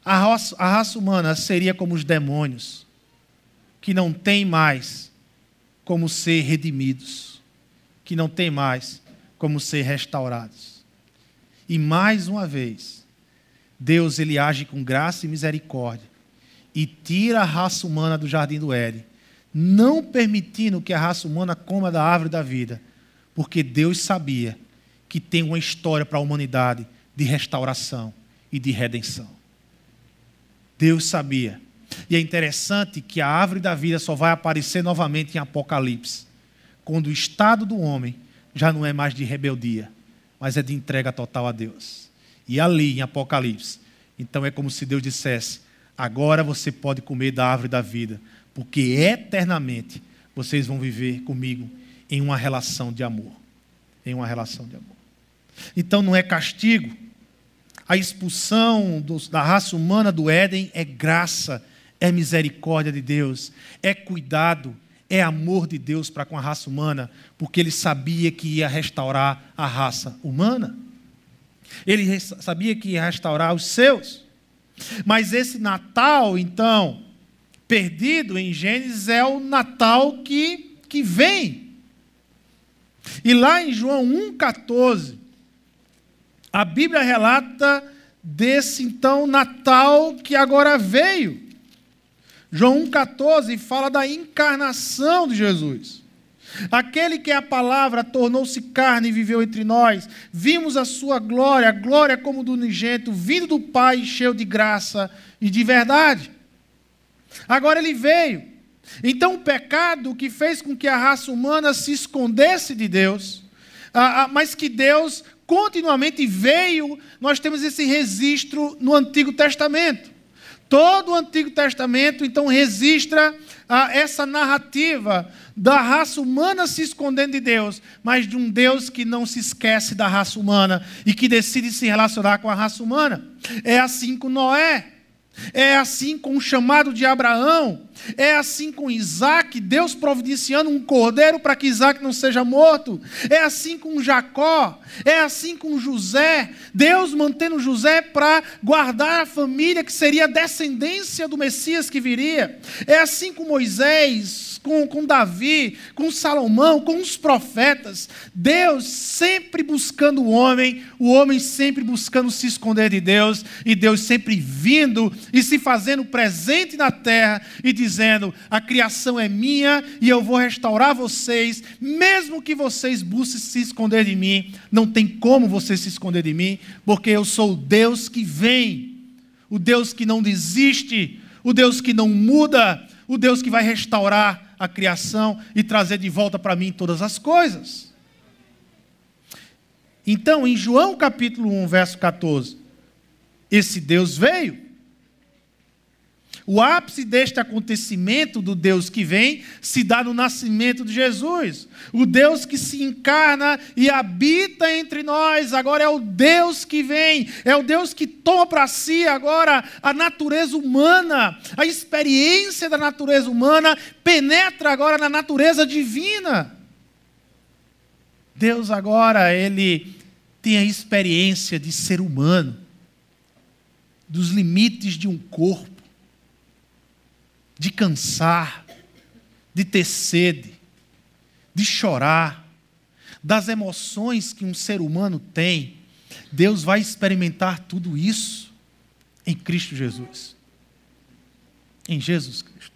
a raça, a raça humana seria como os demônios, que não tem mais como ser redimidos, que não tem mais como ser restaurados. E mais uma vez, Deus ele age com graça e misericórdia e tira a raça humana do jardim do Éden, não permitindo que a raça humana coma da árvore da vida, porque Deus sabia que tem uma história para a humanidade de restauração e de redenção. Deus sabia. E é interessante que a árvore da vida só vai aparecer novamente em Apocalipse, quando o estado do homem já não é mais de rebeldia, mas é de entrega total a Deus. E ali em Apocalipse, então é como se Deus dissesse: agora você pode comer da árvore da vida, porque eternamente vocês vão viver comigo em uma relação de amor. Em uma relação de amor. Então não é castigo, a expulsão dos, da raça humana do Éden é graça, é misericórdia de Deus, é cuidado, é amor de Deus para com a raça humana, porque ele sabia que ia restaurar a raça humana. Ele sabia que ia restaurar os seus. Mas esse Natal, então, perdido em Gênesis, é o Natal que, que vem. E lá em João 1,14, a Bíblia relata desse então Natal que agora veio. João 1,14 fala da encarnação de Jesus. Aquele que é a palavra tornou-se carne e viveu entre nós. Vimos a sua glória, glória como do unigênito, vindo do Pai, cheio de graça e de verdade. Agora ele veio. Então o pecado que fez com que a raça humana se escondesse de Deus, mas que Deus continuamente veio, nós temos esse registro no Antigo Testamento. Todo o Antigo Testamento, então, registra ah, essa narrativa da raça humana se escondendo de Deus, mas de um Deus que não se esquece da raça humana e que decide se relacionar com a raça humana. É assim com Noé. É assim com o chamado de Abraão, é assim com Isaac, Deus providenciando um cordeiro para que Isaac não seja morto, é assim com Jacó, é assim com José, Deus mantendo José para guardar a família que seria a descendência do Messias que viria, é assim com Moisés, com, com Davi, com Salomão, com os profetas. Deus sempre buscando o homem, o homem sempre buscando se esconder de Deus, e Deus sempre vindo e se fazendo presente na terra e dizendo: a criação é minha e eu vou restaurar vocês, mesmo que vocês busquem se esconder de mim. Não tem como você se esconder de mim, porque eu sou o Deus que vem, o Deus que não desiste, o Deus que não muda, o Deus que vai restaurar a criação e trazer de volta para mim todas as coisas. Então, em João capítulo 1, verso 14, esse Deus veio. O ápice deste acontecimento do Deus que vem se dá no nascimento de Jesus. O Deus que se encarna e habita entre nós, agora é o Deus que vem, é o Deus que toma para si agora a natureza humana, a experiência da natureza humana, penetra agora na natureza divina. Deus agora, ele tem a experiência de ser humano, dos limites de um corpo de cansar, de ter sede, de chorar, das emoções que um ser humano tem, Deus vai experimentar tudo isso em Cristo Jesus. em Jesus Cristo.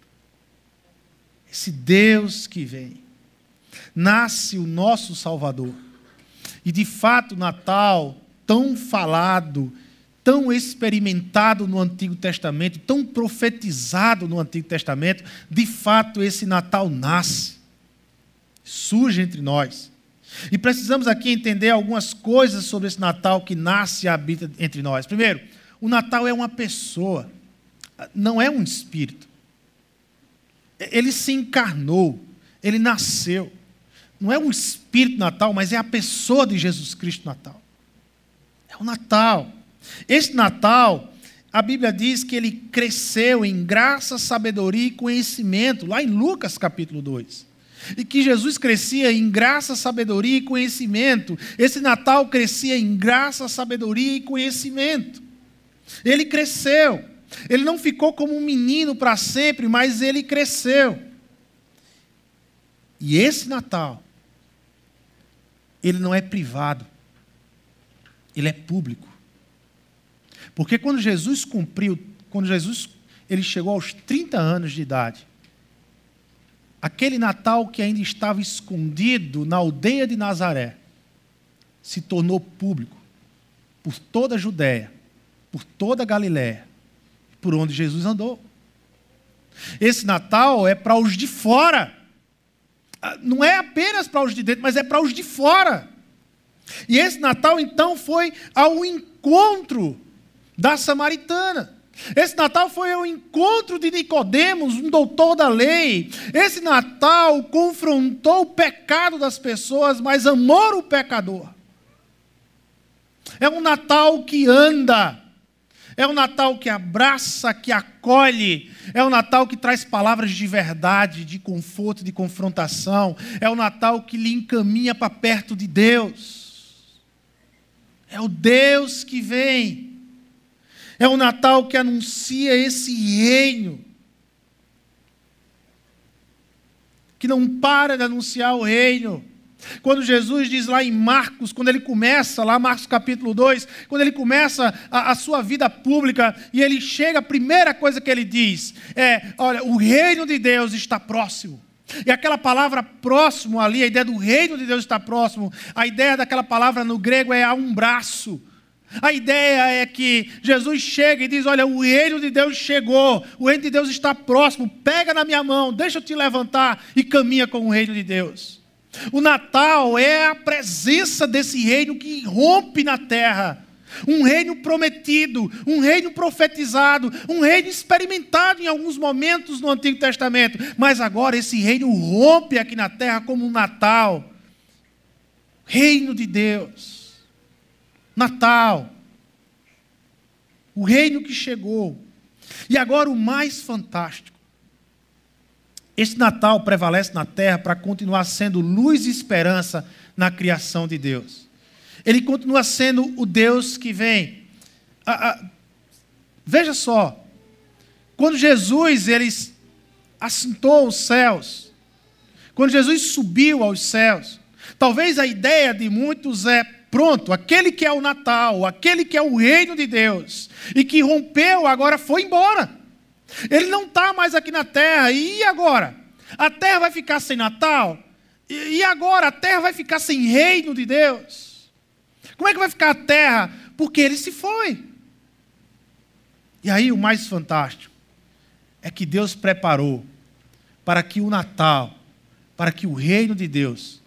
Esse Deus que vem. Nasce o nosso Salvador. E de fato, Natal, tão falado, tão experimentado no Antigo Testamento, tão profetizado no Antigo Testamento, de fato esse Natal nasce, surge entre nós. E precisamos aqui entender algumas coisas sobre esse Natal que nasce e habita entre nós. Primeiro, o Natal é uma pessoa, não é um espírito. Ele se encarnou, ele nasceu. Não é um espírito natal, mas é a pessoa de Jesus Cristo natal. É o Natal. Esse Natal, a Bíblia diz que ele cresceu em graça, sabedoria e conhecimento, lá em Lucas capítulo 2. E que Jesus crescia em graça, sabedoria e conhecimento. Esse Natal crescia em graça, sabedoria e conhecimento. Ele cresceu. Ele não ficou como um menino para sempre, mas ele cresceu. E esse Natal, ele não é privado, ele é público. Porque quando Jesus cumpriu, quando Jesus ele chegou aos 30 anos de idade, aquele Natal que ainda estava escondido na aldeia de Nazaré, se tornou público por toda a Judéia, por toda a Galiléia, por onde Jesus andou. Esse Natal é para os de fora. Ah, não é apenas para os de dentro, mas é para os de fora. E esse Natal, então, foi ao encontro da samaritana. Esse Natal foi ao encontro de Nicodemos, um doutor da lei. Esse Natal confrontou o pecado das pessoas, mas amou o pecador. É um Natal que anda é um Natal que abraça, que acolhe. É um Natal que traz palavras de verdade, de conforto, de confrontação. É o um Natal que lhe encaminha para perto de Deus. É o Deus que vem. É o Natal que anuncia esse reino. Que não para de anunciar o reino. Quando Jesus diz lá em Marcos, quando ele começa, lá Marcos capítulo 2, quando ele começa a, a, sua vida pública e ele chega, a primeira coisa que ele diz é: Olha, o reino de Deus está próximo. E aquela palavra próximo ali, a ideia do reino de Deus está próximo, a ideia daquela palavra no grego é a um braço. A ideia é que Jesus chega e diz: Olha, o reino de Deus chegou, o reino de Deus está próximo, pega na minha mão, deixa eu te levantar e caminha com o reino de Deus. O Natal é a presença desse reino que rompe na terra. Um reino prometido, um reino profetizado, um reino experimentado em alguns momentos no Antigo Testamento, mas agora esse reino rompe aqui na terra como um Natal. Reino de Deus. Natal. O reino que chegou. E agora o mais fantástico. Este Natal prevalece na terra para continuar sendo luz e esperança na criação de Deus. Ele continua sendo o Deus que vem. Ah, ah, veja só, quando Jesus ele assentou os céus, quando Jesus subiu aos céus, talvez a ideia de muitos é pronto, aquele que é o Natal, aquele que é o reino de Deus e que rompeu agora foi embora. Ele não está mais aqui na terra. E agora? A terra vai ficar sem Natal? E agora? A terra vai ficar sem reino de Deus? Como é que vai ficar a terra? Porque ele se foi. E aí o mais fantástico é que Deus preparou para que o Natal, para que o reino de Deus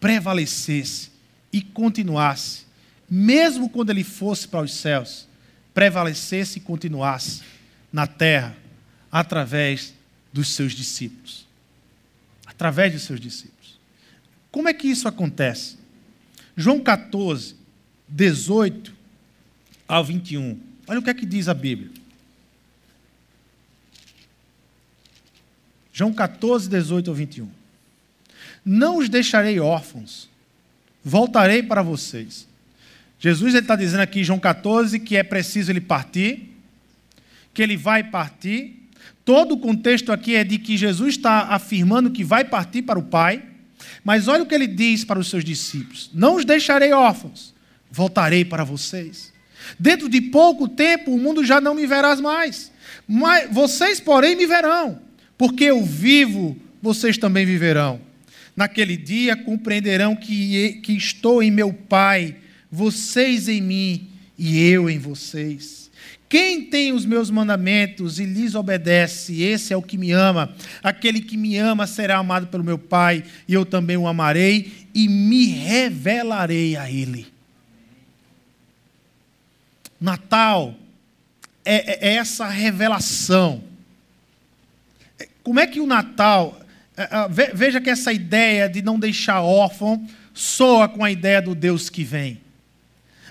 prevalecesse e continuasse, mesmo quando ele fosse para os céus, prevalecesse e continuasse na terra através dos seus discípulos. Através dos seus discípulos. Como é que isso acontece? João 14, 18 ao 21. Olha o que é que diz a Bíblia. João 14, 18 ao 21. Não os deixarei órfãos, voltarei para vocês. Jesus está dizendo aqui em João 14 que é preciso ele partir, que ele vai partir. Todo o contexto aqui é de que Jesus está afirmando que vai partir para o Pai. Mas olha o que ele diz para os seus discípulos: Não os deixarei órfãos, voltarei para vocês. Dentro de pouco tempo o mundo já não me verás mais, Mas vocês, porém, me verão, porque eu vivo, vocês também viverão. Naquele dia compreenderão que, que estou em meu Pai, vocês em mim e eu em vocês. Quem tem os meus mandamentos e lhes obedece, esse é o que me ama. Aquele que me ama será amado pelo meu Pai, e eu também o amarei e me revelarei a ele. Natal é, é, é essa revelação. Como é que o Natal. É, é, veja que essa ideia de não deixar órfão soa com a ideia do Deus que vem.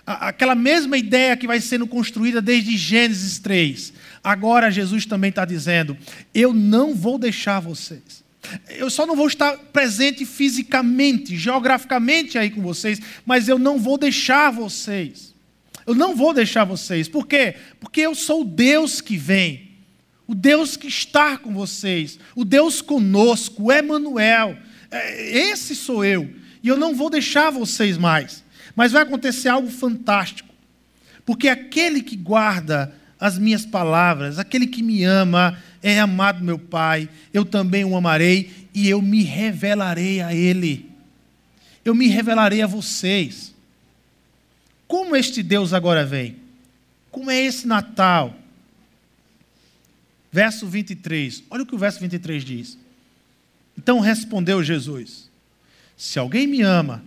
Aquela mesma ideia que vai sendo construída desde Gênesis 3. Agora Jesus também está dizendo: Eu não vou deixar vocês. Eu só não vou estar presente fisicamente, geograficamente aí com vocês, mas eu não vou deixar vocês. Eu não vou deixar vocês. Por quê? Porque eu sou o Deus que vem. O Deus que está com vocês. O Deus conosco, o Emanuel. É, esse sou eu. E eu não vou deixar vocês mais. Mas vai acontecer algo fantástico. Porque aquele que guarda as minhas palavras, aquele que me ama, é amado meu Pai, eu também o amarei e eu me revelarei a Ele. Eu me revelarei a vocês. Como este Deus agora vem? Como é esse Natal? Verso 23. Olha o que o verso 23 diz. Então respondeu Jesus: Se alguém me ama,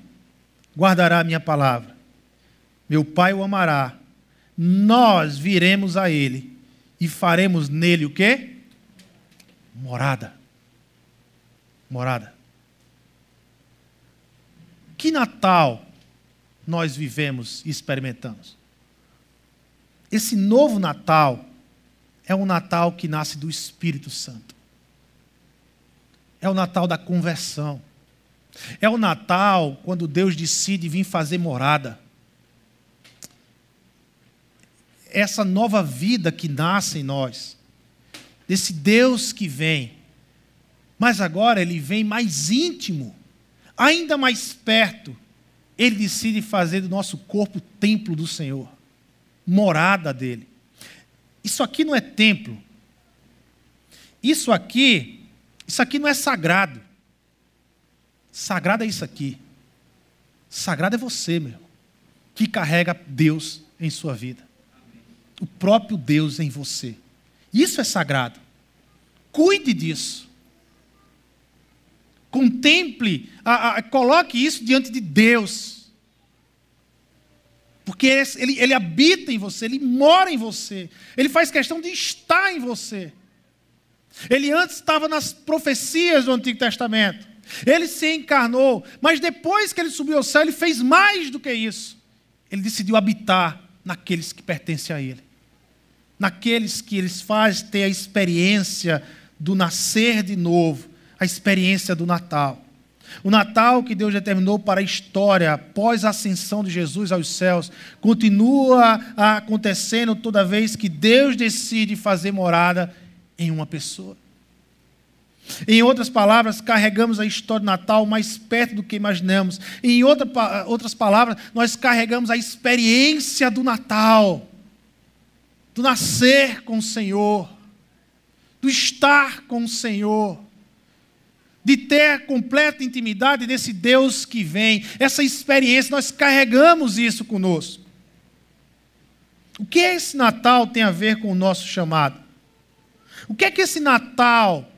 guardará a minha palavra. Meu Pai o amará. Nós viremos a ele e faremos nele o quê? Morada. Morada. Que Natal nós vivemos e experimentamos. Esse novo Natal é um Natal que nasce do Espírito Santo. É o Natal da conversão. É o Natal quando Deus decide vir fazer morada. Essa nova vida que nasce em nós, desse Deus que vem, mas agora ele vem mais íntimo, ainda mais perto, ele decide fazer do nosso corpo templo do Senhor, morada dele. Isso aqui não é templo. Isso aqui, isso aqui não é sagrado. Sagrado é isso aqui. Sagrado é você, meu, que carrega Deus em sua vida. O próprio Deus em você. Isso é sagrado. Cuide disso. Contemple, a, a, coloque isso diante de Deus. Porque ele, ele habita em você, ele mora em você, ele faz questão de estar em você. Ele antes estava nas profecias do Antigo Testamento, ele se encarnou, mas depois que ele subiu ao céu, ele fez mais do que isso. Ele decidiu habitar naqueles que pertencem a ele, naqueles que eles fazem ter a experiência do nascer de novo, a experiência do Natal. O Natal que Deus determinou para a história após a ascensão de Jesus aos céus continua acontecendo toda vez que Deus decide fazer morada em uma pessoa. Em outras palavras, carregamos a história do Natal mais perto do que imaginamos. Em outra, outras palavras, nós carregamos a experiência do Natal, do nascer com o Senhor, do estar com o Senhor de ter completa intimidade desse Deus que vem, essa experiência, nós carregamos isso conosco. O que esse Natal tem a ver com o nosso chamado? O que é que esse Natal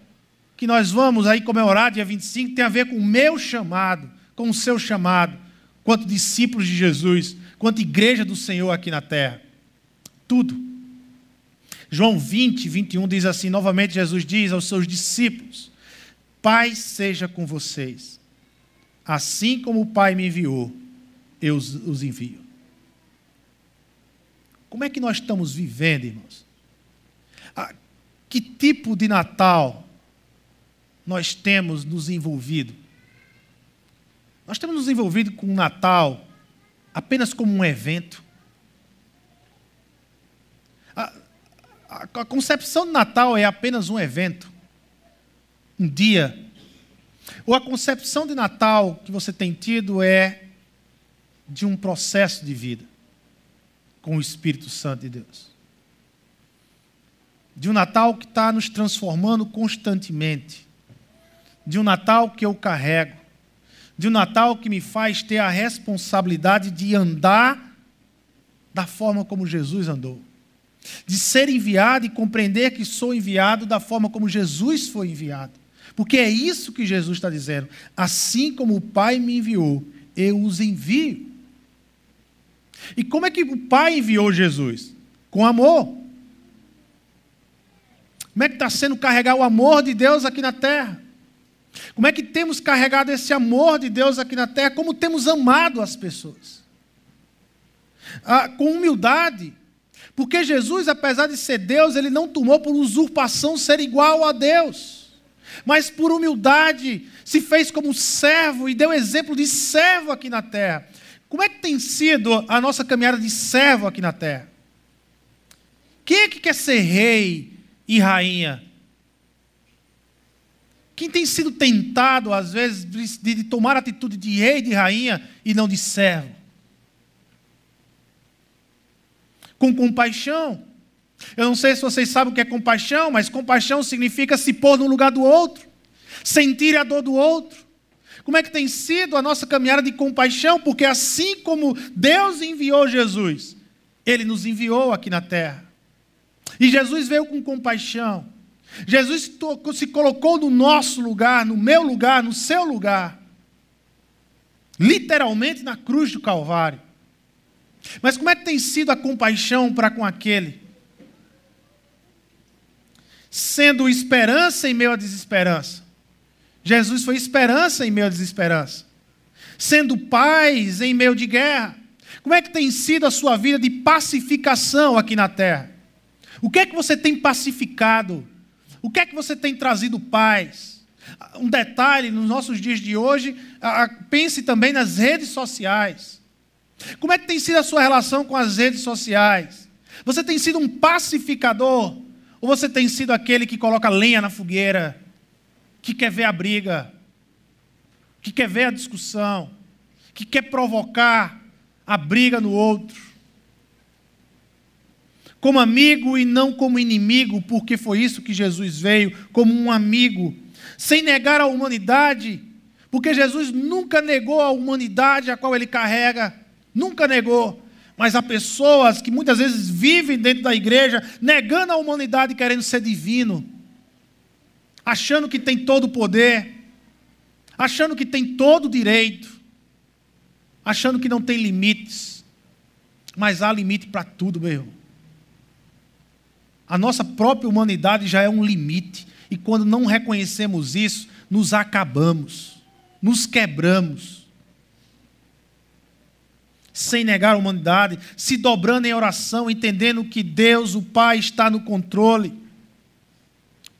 que nós vamos aí comemorar dia 25 tem a ver com o meu chamado, com o seu chamado, quanto discípulos de Jesus, quanto igreja do Senhor aqui na terra? Tudo. João 20, 21 diz assim: novamente Jesus diz aos seus discípulos: Pai seja com vocês. Assim como o Pai me enviou, eu os envio. Como é que nós estamos vivendo, irmãos? Ah, que tipo de Natal nós temos nos envolvido? Nós temos nos envolvido com o Natal apenas como um evento. A, a, a concepção do Natal é apenas um evento um dia. Ou a concepção de Natal que você tem tido é de um processo de vida com o Espírito Santo de Deus. de um Natal que está nos transformando constantemente, de um Natal que eu carrego, de um Natal que me faz ter a responsabilidade de andar da forma como Jesus andou, de ser enviado e compreender que sou enviado da forma como Jesus foi enviado. Porque é isso que Jesus está dizendo. Assim como o Pai me enviou, eu os envio. E como é que o Pai enviou Jesus? Com amor. Como é que está sendo carregar o amor de Deus aqui na terra? Como é que temos carregado esse amor de Deus aqui na terra? Como temos amado as pessoas? Ah, com humildade. Porque Jesus, apesar de ser Deus, ele não tomou por usurpação ser igual a Deus. Mas por humildade se fez como servo e deu exemplo de servo aqui na terra. Como é que tem sido a nossa caminhada de servo aqui na terra? Quem é que quer ser rei e rainha? Quem tem sido tentado, às vezes, de, de tomar atitude de rei e de rainha e não de servo? Com compaixão. Eu não sei se vocês sabem o que é compaixão, mas compaixão significa se pôr no lugar do outro, sentir a dor do outro. Como é que tem sido a nossa caminhada de compaixão? Porque assim como Deus enviou Jesus, Ele nos enviou aqui na terra. E Jesus veio com compaixão. Jesus se colocou no nosso lugar, no meu lugar, no seu lugar. Literalmente na cruz do Calvário. Mas como é que tem sido a compaixão para com aquele? Sendo esperança em meio à desesperança. Jesus foi esperança em meio à desesperança. Sendo paz em meio de guerra. Como é que tem sido a sua vida de pacificação aqui na terra? O que é que você tem pacificado? O que é que você tem trazido paz? Um detalhe nos nossos dias de hoje, pense também nas redes sociais. Como é que tem sido a sua relação com as redes sociais? Você tem sido um pacificador? Ou você tem sido aquele que coloca lenha na fogueira, que quer ver a briga, que quer ver a discussão, que quer provocar a briga no outro? como amigo e não como inimigo, porque foi isso que Jesus veio, como um amigo, sem negar a humanidade, porque Jesus nunca negou a humanidade a qual ele carrega, nunca negou. Mas há pessoas que muitas vezes vivem dentro da igreja negando a humanidade querendo ser divino, achando que tem todo o poder, achando que tem todo o direito, achando que não tem limites. Mas há limite para tudo, meu irmão. A nossa própria humanidade já é um limite. E quando não reconhecemos isso, nos acabamos, nos quebramos. Sem negar a humanidade, se dobrando em oração, entendendo que Deus, o Pai, está no controle.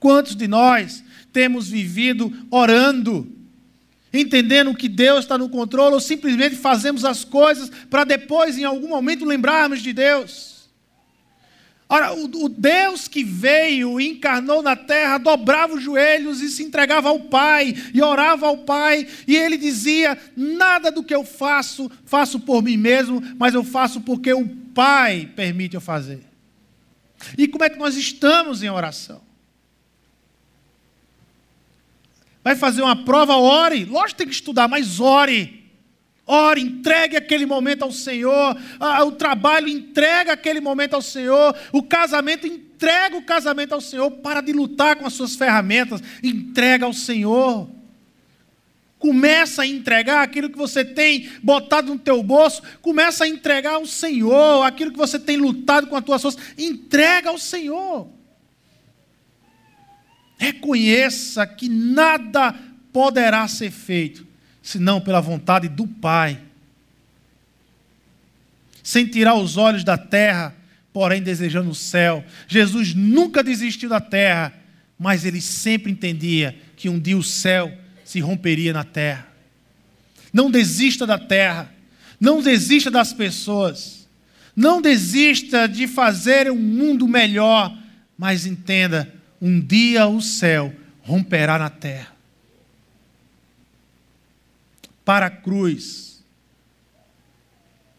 Quantos de nós temos vivido orando, entendendo que Deus está no controle, ou simplesmente fazemos as coisas para depois, em algum momento, lembrarmos de Deus? Ora, o, Deus que veio e encarnou na terra dobrava os joelhos e se entregava ao Pai, e orava ao Pai, e ele dizia: Nada do que eu faço, faço por mim mesmo, mas eu faço porque o Pai permite eu fazer. E como é que nós estamos em oração? Vai fazer uma prova, ore. Lógico que tem que estudar, mas ore. Ore, entregue aquele momento ao Senhor. Ah, o trabalho, entrega aquele momento ao Senhor. O casamento, entrega o casamento ao Senhor. Para de lutar com as suas ferramentas. Entrega ao Senhor. Começa a entregar aquilo que você tem botado no teu bolso. Começa a entregar ao Senhor. Aquilo que você tem lutado com as tuas forças. Entrega ao Senhor. Reconheça que nada poderá ser feito senão pela vontade do Pai. Sem tirar os olhos da terra, porém desejando o céu. Jesus nunca desistiu da terra, mas ele sempre entendia que um dia o céu se romperia na terra. Não desista da terra, não desista das pessoas, não desista de fazer um mundo melhor, mas entenda: um dia o céu romperá na terra para a cruz.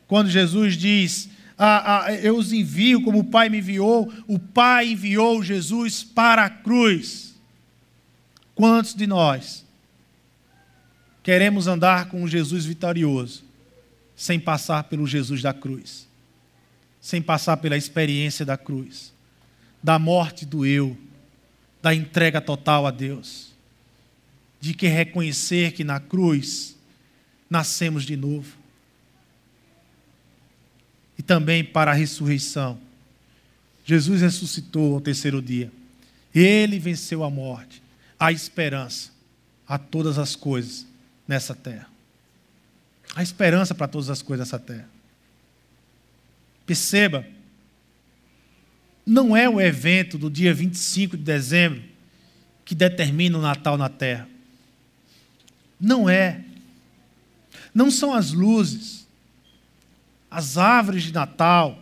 Quando Jesus diz: a, a, eu os envio como o Pai me enviou, o Pai enviou Jesus para a cruz. Quantos de nós queremos andar com um Jesus vitorioso, sem passar pelo Jesus da cruz, sem passar pela experiência da cruz, da morte do eu, da entrega total a Deus, de que reconhecer que na cruz nascemos de novo. E também para a ressurreição. Jesus ressuscitou ao terceiro dia. Ele venceu a morte há esperança a todas as coisas nessa terra. Há esperança para todas as coisas nessa terra. Perceba, não é o evento do dia 25 de dezembro que determina o Natal na terra. Não é. Não são as luzes, as árvores de Natal.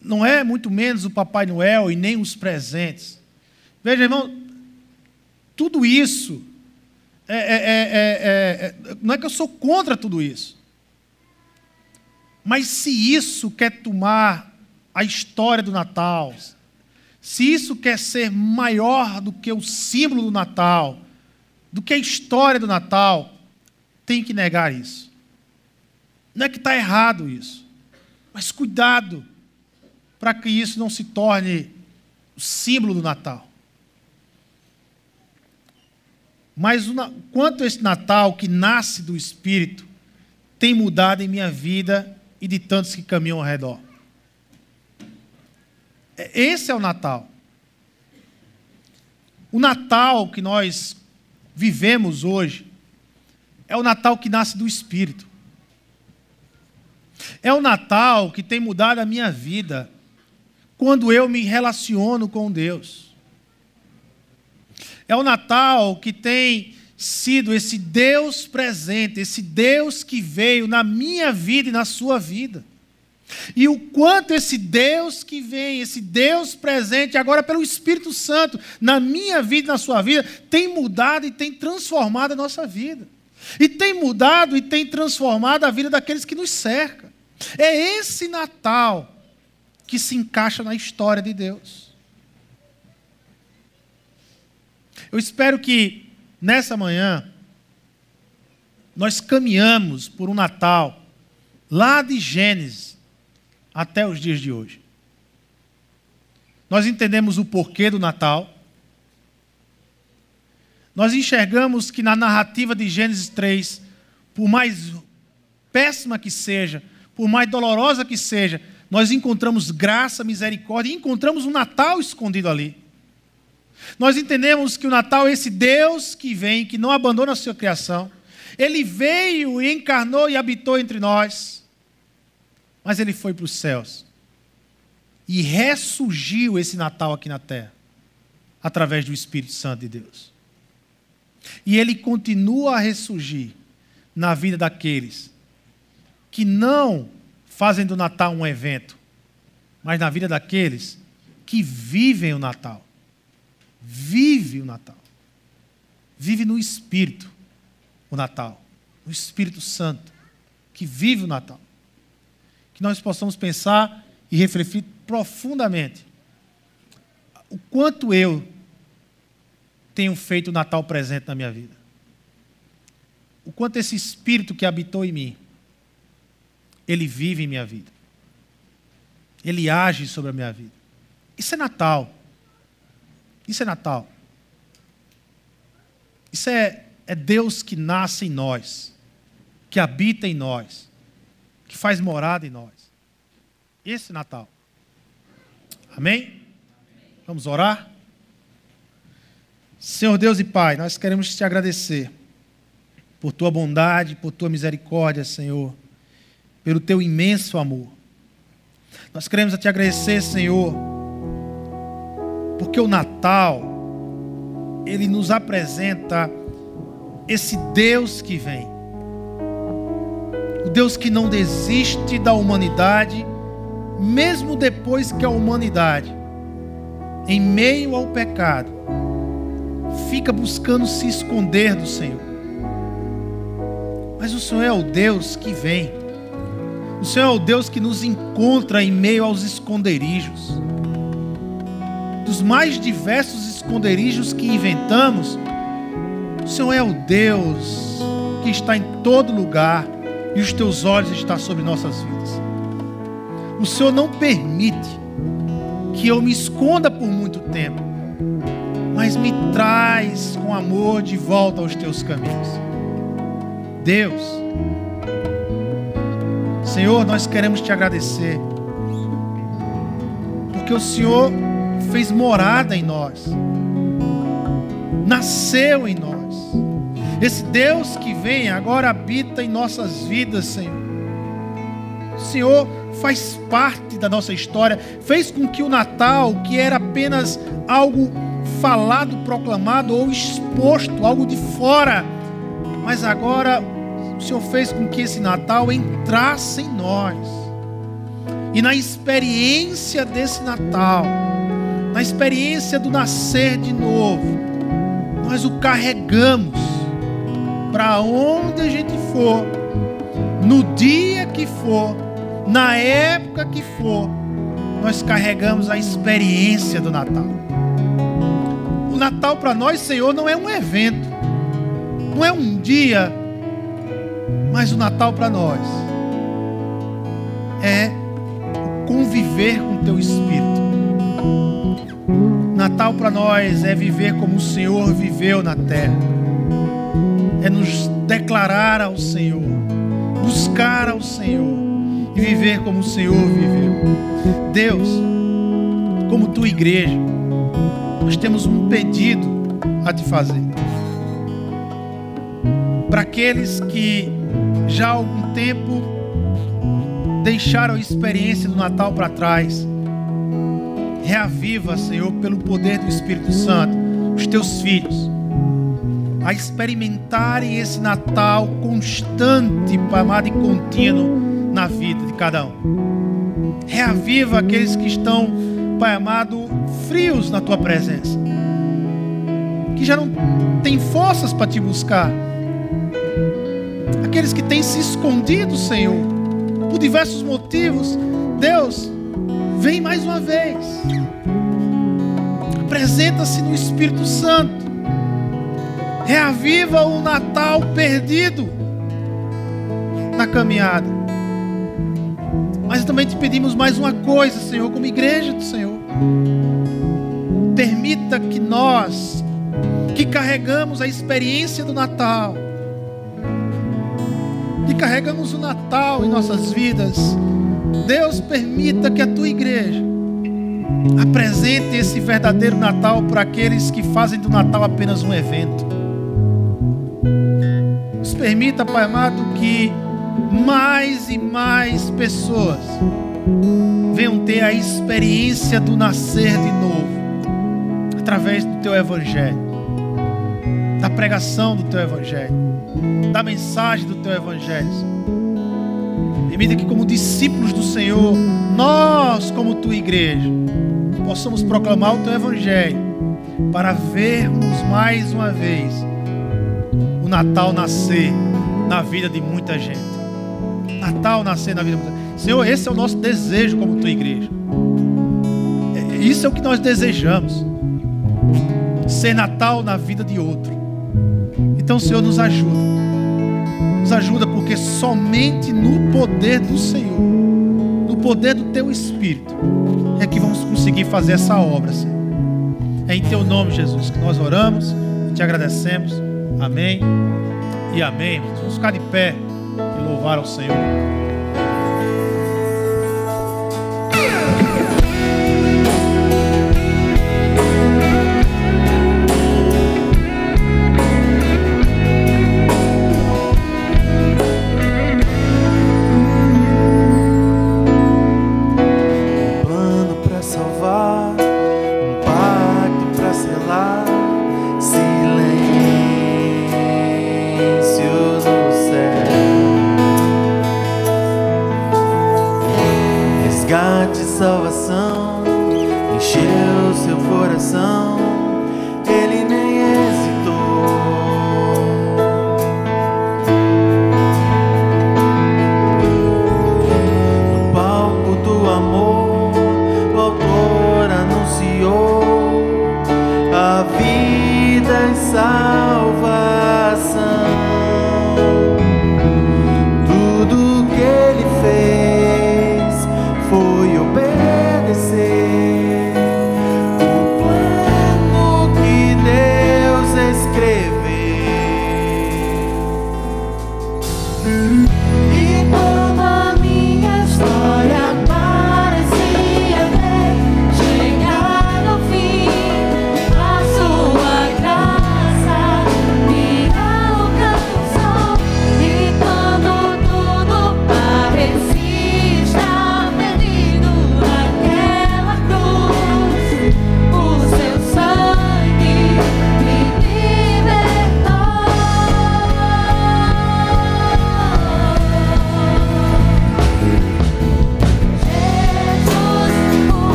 Não é muito menos o Papai Noel e nem os presentes. Veja, irmão, tudo isso, é, é, é, não é que eu sou contra tudo isso, mas se isso quer tomar a história do Natal, se isso quer ser maior do que o símbolo do Natal, do que a história do Natal, tem que negar isso. Não é que está errado isso, mas cuidado para que isso não se torne o símbolo do Natal. Mas o quanto esse Natal que nasce do Espírito tem mudado em minha vida e de tantos que caminham ao redor. É, esse é o Natal. O Natal que nós vivemos hoje é o Natal que nasce do Espírito. É o Natal que tem mudado a minha vida quando eu me relaciono com Deus. É o Natal que tem sido esse Deus presente, esse Deus que veio na minha vida e na sua vida. E o quanto esse Deus que vem, esse Deus presente, agora pelo Espírito Santo, na minha vida e na sua vida, tem mudado e tem transformado a nossa vida. E tem mudado e tem transformado a vida daqueles que nos cercam. É esse Natal que se encaixa na história de Deus. Eu espero que nessa manhã nós caminhamos por um Natal lá de Gênesis até os dias de hoje. Nós entendemos o porquê do Natal. Nós enxergamos que na narrativa de Gênesis 3, por mais péssima que seja, por mais dolorosa que seja, nós encontramos graça, misericórdia e encontramos um Natal escondido ali. Nós entendemos que o Natal é esse Deus que vem, que não abandona a sua criação. Ele veio e encarnou e habitou entre nós. Mas ele foi para os céus. E ressurgiu esse Natal aqui na terra, através do Espírito Santo de Deus. E ele continua a ressurgir na vida daqueles que não fazem do Natal um evento, mas na vida daqueles que vivem o Natal vive o Natal. Vive no Espírito o Natal. O Espírito Santo, que vive o Natal. Que nós possamos pensar e refletir profundamente o quanto eu tenho feito o Natal presente na minha vida. O quanto esse Espírito que habitou em mim, ele vive em minha vida. Ele age sobre a minha vida. Isso é Natal. Isso é Natal. Isso é, é Deus que nasce em nós, que habita em nós, que faz morada em nós. Esse Natal. Amém? Vamos orar? Senhor Deus e Pai, nós queremos te agradecer por tua bondade, por tua misericórdia, Senhor, pelo teu imenso amor. Nós queremos te agradecer, Senhor porque o Natal, ele nos apresenta esse Deus que vem. O Deus que não desiste da humanidade, mesmo depois que a humanidade, em meio ao pecado, fica buscando se esconder do Senhor. Mas o Senhor é o Deus que vem. O Senhor é o Deus que nos encontra em meio aos esconderijos. Dos mais diversos esconderijos que inventamos, o Senhor é o Deus que está em todo lugar e os teus olhos estão sobre nossas vidas. O Senhor não permite que eu me esconda por muito tempo, mas me traz com amor de volta aos teus caminhos. Deus, Senhor, nós queremos te agradecer, porque o Senhor fez morada em nós, nasceu em nós. Esse Deus que vem agora habita em nossas vidas, Senhor. O Senhor faz parte da nossa história, fez com que o Natal, que era apenas algo falado, proclamado ou exposto, algo de fora, mas agora o Senhor fez com que esse Natal entrasse em nós. E na experiência desse Natal, na experiência do nascer de novo, nós o carregamos para onde a gente for, no dia que for, na época que for, nós carregamos a experiência do Natal. O Natal para nós, Senhor, não é um evento, não é um dia, mas o Natal para nós é conviver com o Teu Espírito. Natal para nós é viver como o Senhor viveu na terra declarar ao Senhor, buscar ao Senhor e viver como o Senhor viveu. Deus, como tua igreja, nós temos um pedido a te fazer. Para aqueles que já há algum tempo deixaram a experiência do Natal para trás, reaviva, Senhor, pelo poder do Espírito Santo, os teus filhos a experimentarem esse Natal constante, amado e contínuo na vida de cada um. Reaviva aqueles que estão, Pai amado, frios na tua presença, que já não têm forças para te buscar, aqueles que têm se escondido, Senhor, por diversos motivos. Deus, vem mais uma vez, apresenta-se no Espírito Santo Reaviva o Natal perdido na caminhada. Mas também te pedimos mais uma coisa, Senhor, como igreja do Senhor. Permita que nós, que carregamos a experiência do Natal, que carregamos o Natal em nossas vidas, Deus permita que a tua igreja apresente esse verdadeiro Natal para aqueles que fazem do Natal apenas um evento permita, Pai amado, que mais e mais pessoas venham ter a experiência do nascer de novo, através do Teu Evangelho, da pregação do Teu Evangelho, da mensagem do Teu Evangelho. Permita que, como discípulos do Senhor, nós, como Tua igreja, possamos proclamar o Teu Evangelho, para vermos mais uma vez o Natal nascer na vida de muita gente. Natal nascer na vida de muita gente. Senhor, esse é o nosso desejo como tua igreja. É, isso é o que nós desejamos. Ser Natal na vida de outro. Então, Senhor, nos ajuda. Nos ajuda porque somente no poder do Senhor, no poder do teu Espírito, é que vamos conseguir fazer essa obra, Senhor. É em teu nome, Jesus, que nós oramos e te agradecemos. Amém e amém. Vamos ficar de pé e louvar ao Senhor.